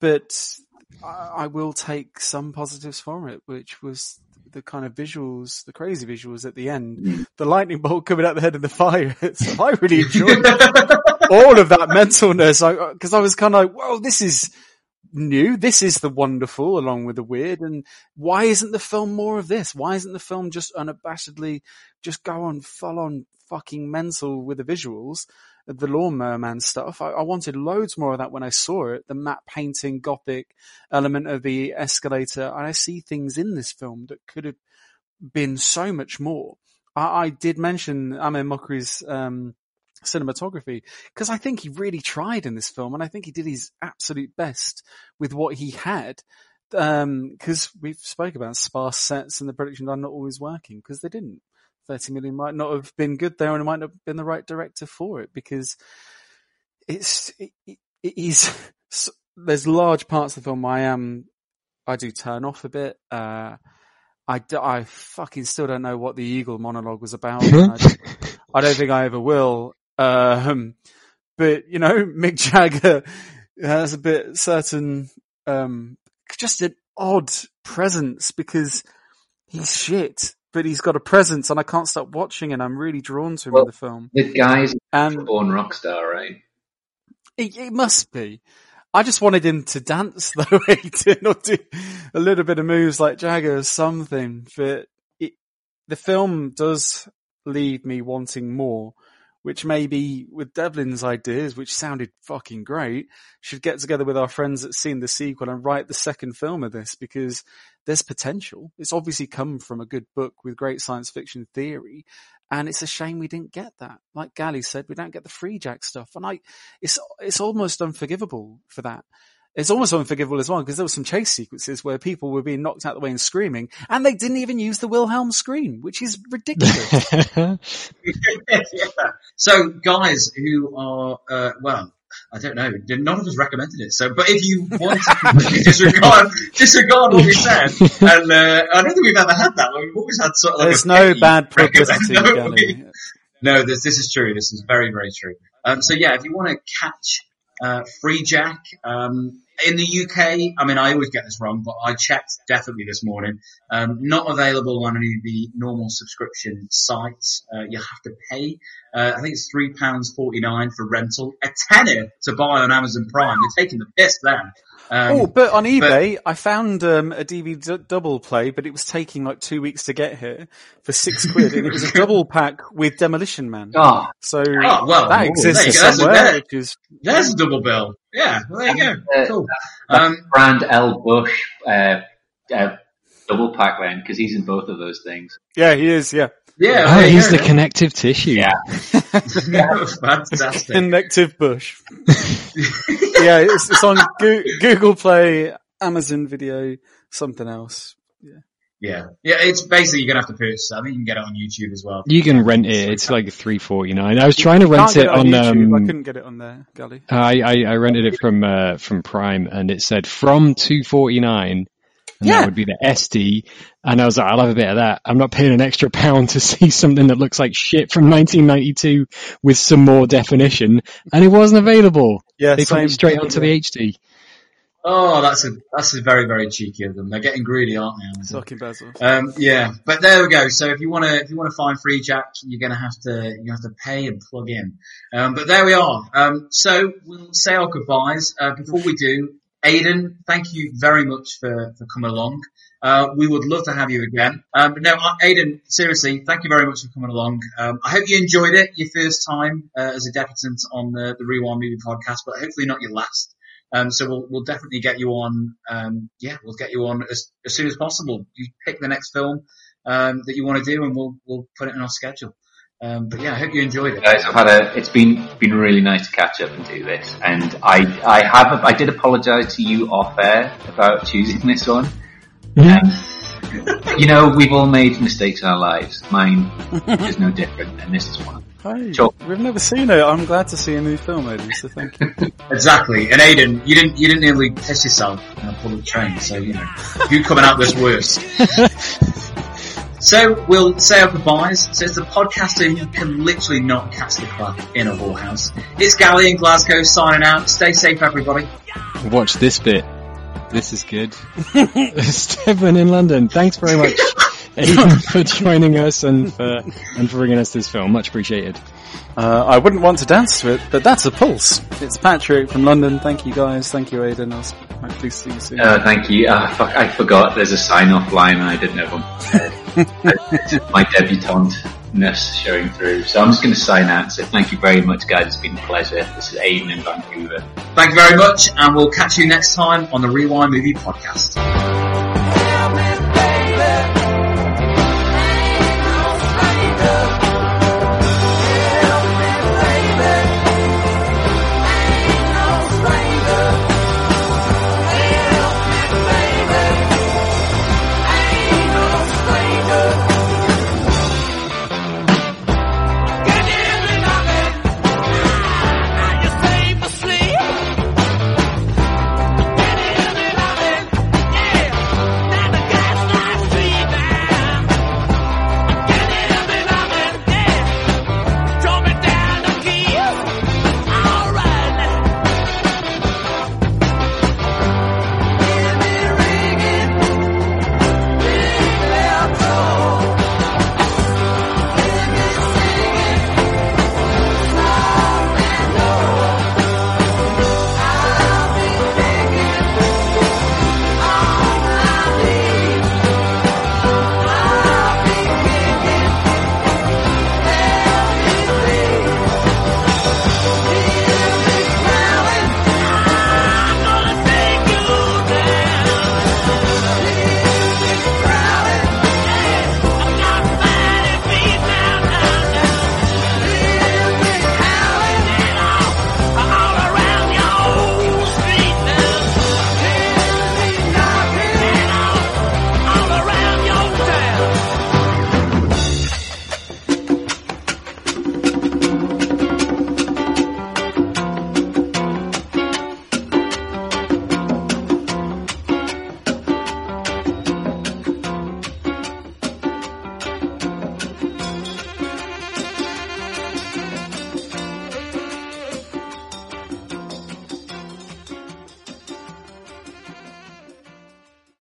Speaker 5: but I, I will take some positives from it, which was the kind of visuals, the crazy visuals at the end, the lightning bolt coming out the head of the fire. [LAUGHS] so I really [LAUGHS] enjoyed all of that mentalness. I, cause I was kind of like, whoa, this is new. This is the wonderful along with the weird. And why isn't the film more of this? Why isn't the film just unabashedly just go on full on fucking mental with the visuals? The Lawnmower Man stuff. I, I wanted loads more of that when I saw it. The matte painting, gothic element of the escalator. And I see things in this film that could have been so much more. I, I did mention Amir Mokri's, um, cinematography because I think he really tried in this film and I think he did his absolute best with what he had. Um, cause we've spoke about sparse sets and the production are not always working because they didn't. 30 million might not have been good there and it might not have been the right director for it because it's, it, it is, [LAUGHS] there's large parts of the film I am, I do turn off a bit. Uh, I, d- I fucking still don't know what the Eagle monologue was about. I, [LAUGHS] don't, I don't think I ever will. Um, but you know, [LAUGHS] Mick Jagger has a bit certain, um, just an odd presence because he's shit, but he's got a presence and I can't stop watching and I'm really drawn to him
Speaker 7: Well,
Speaker 5: in the film.
Speaker 7: The guy's
Speaker 5: And-
Speaker 7: a born rock star, right?
Speaker 5: It, it must be. I just wanted him to dance [LAUGHS] though, Aidan, or do a little bit of moves like Jagger or something. But it, the film does leave me wanting more, which maybe with Devlin's ideas, which sounded fucking great, should get together with our friends that seen the sequel and write the second film of this because there's potential. It's obviously come from a good book with great science fiction theory. And it's a shame we didn't get that. Like Gali said, we don't get the free jack stuff. And I, it's, it's almost unforgivable for that. It's almost unforgivable as well because there were some chase sequences where people were being knocked out the way and screaming and they didn't even use the Wilhelm scream, which is ridiculous. [LAUGHS]
Speaker 9: yeah. So, guys who are, uh, well, I don't know, none of us recommended it. So, but if you want to [LAUGHS] disregard, disregard what we said, and uh, I don't think we've ever had that. We've always had sort of like
Speaker 5: There's
Speaker 9: a
Speaker 5: no bad [LAUGHS]
Speaker 9: recommend-
Speaker 5: publicity,
Speaker 9: No, no, this this is true. This is very very true. Um, so yeah, if you want to catch uh, Freejack um, in the UK, I mean, I always get this wrong, but I checked definitely this morning. Um, not available on any of the normal subscription sites. Uh, you have to pay. Uh, I think it's three pounds forty nine for rental, a tenner to buy on Amazon Prime. You're taking the piss there. Um,
Speaker 5: oh, but on eBay, I found um, a DVD double play, but it was taking like two weeks to get here for six [LAUGHS] quid, and it was a double pack with Demolition Man.
Speaker 7: Oh.
Speaker 5: so
Speaker 9: Oh, well,
Speaker 5: that exists
Speaker 9: you go. That's a
Speaker 5: somewhere, which is
Speaker 9: There's a double bill. Yeah, well, there you go.
Speaker 7: Uh,
Speaker 9: Cool.
Speaker 7: that
Speaker 9: Um,
Speaker 7: Grand L. Bush uh, uh, double pack then, because he's in both of those things.
Speaker 5: yeah, he is, yeah,
Speaker 9: Yeah,
Speaker 10: Oh,
Speaker 9: there
Speaker 10: he's
Speaker 9: go.
Speaker 10: the connective tissue.
Speaker 7: Yeah. [LAUGHS]
Speaker 9: Fantastic.
Speaker 5: connective bush. [LAUGHS] yeah, it's, it's on Goo- Google Play, Amazon Video, something else.
Speaker 9: Yeah, yeah. yeah. It's basically you're gonna have to purchase. I think you can get it on YouTube as well.
Speaker 10: You can rent it. It's like three forty nine. I was trying to rent
Speaker 5: get
Speaker 10: it on.
Speaker 5: YouTube. I
Speaker 10: Um,
Speaker 5: couldn't get it on there, Gali.
Speaker 10: I, I I rented it from uh, from Prime, and it said from two forty nine. And
Speaker 5: Yeah.
Speaker 10: that would be the SD. And I was like, I'll have a bit of that. I'm not paying an extra [LAUGHS] pound to see something that looks like shit from 1992 with some more definition. And it wasn't available.
Speaker 5: Yeah,
Speaker 10: they put
Speaker 5: same.
Speaker 10: it straight onto the HD.
Speaker 9: Oh, that's a that's a very very cheeky of them. They're getting greedy, aren't they? Amazon?
Speaker 5: Sucking Bezos.
Speaker 9: Um, yeah, but there we go. So if you want to if you want to find Freejack, you're gonna have to you have to pay and plug in. Um, but there we are. Um, so we'll say our goodbyes. Uh, before we do, Aidan, thank you very much for for coming along. Uh, we would love to have you again. Um, no, uh, Aidan, seriously, thank you very much for coming along. Um, I hope you enjoyed it, your first time uh, as a debutant on the, the Rewind Movie Podcast, but hopefully not your last. Um, so we'll, we'll definitely get you on. Um, yeah, we'll get you on as, as soon as possible. You pick the next film um, that you want to do, and we'll we'll put it in our schedule. Um, but yeah, I hope you enjoyed it.
Speaker 7: Guys, I've had a. It's been been really nice to catch up and do this, and I I have I did apologise to you off air about choosing this one. Um, you know, we've all made mistakes in our lives. Mine is no different, and this is one.
Speaker 5: Hi.
Speaker 7: Sure.
Speaker 5: We've never seen it. I'm glad to see a new film, Aidan, so thank you. [LAUGHS]
Speaker 9: Exactly. And Aidan, you didn't you didn't nearly piss yourself on a public train, so you know you coming out this worst. [LAUGHS] so we'll say our goodbyes. So it's the podcaster who can literally not catch the crap in a whorehouse. It's Gali in Glasgow signing out. Stay safe, everybody.
Speaker 10: Watch this bit. This is good. [LAUGHS] [LAUGHS] Stephen in London, thanks very much, [LAUGHS] for joining us and for and for bringing us this film. Much appreciated.
Speaker 5: Uh, I wouldn't want to dance to it, but that's a pulse. It's Patrick from London. Thank you guys. Thank you, Aidan. I'll hopefully see you soon.
Speaker 7: Uh, thank you. Uh, fuck, I forgot there's a sign off line and I didn't have one. My debutante-ness showing through. So I'm just going to sign out. So thank you very much, guys. It's been a pleasure. This is Aidan in Vancouver.
Speaker 9: Thank you very much, and we'll catch you next time on the Rewind Movie Podcast.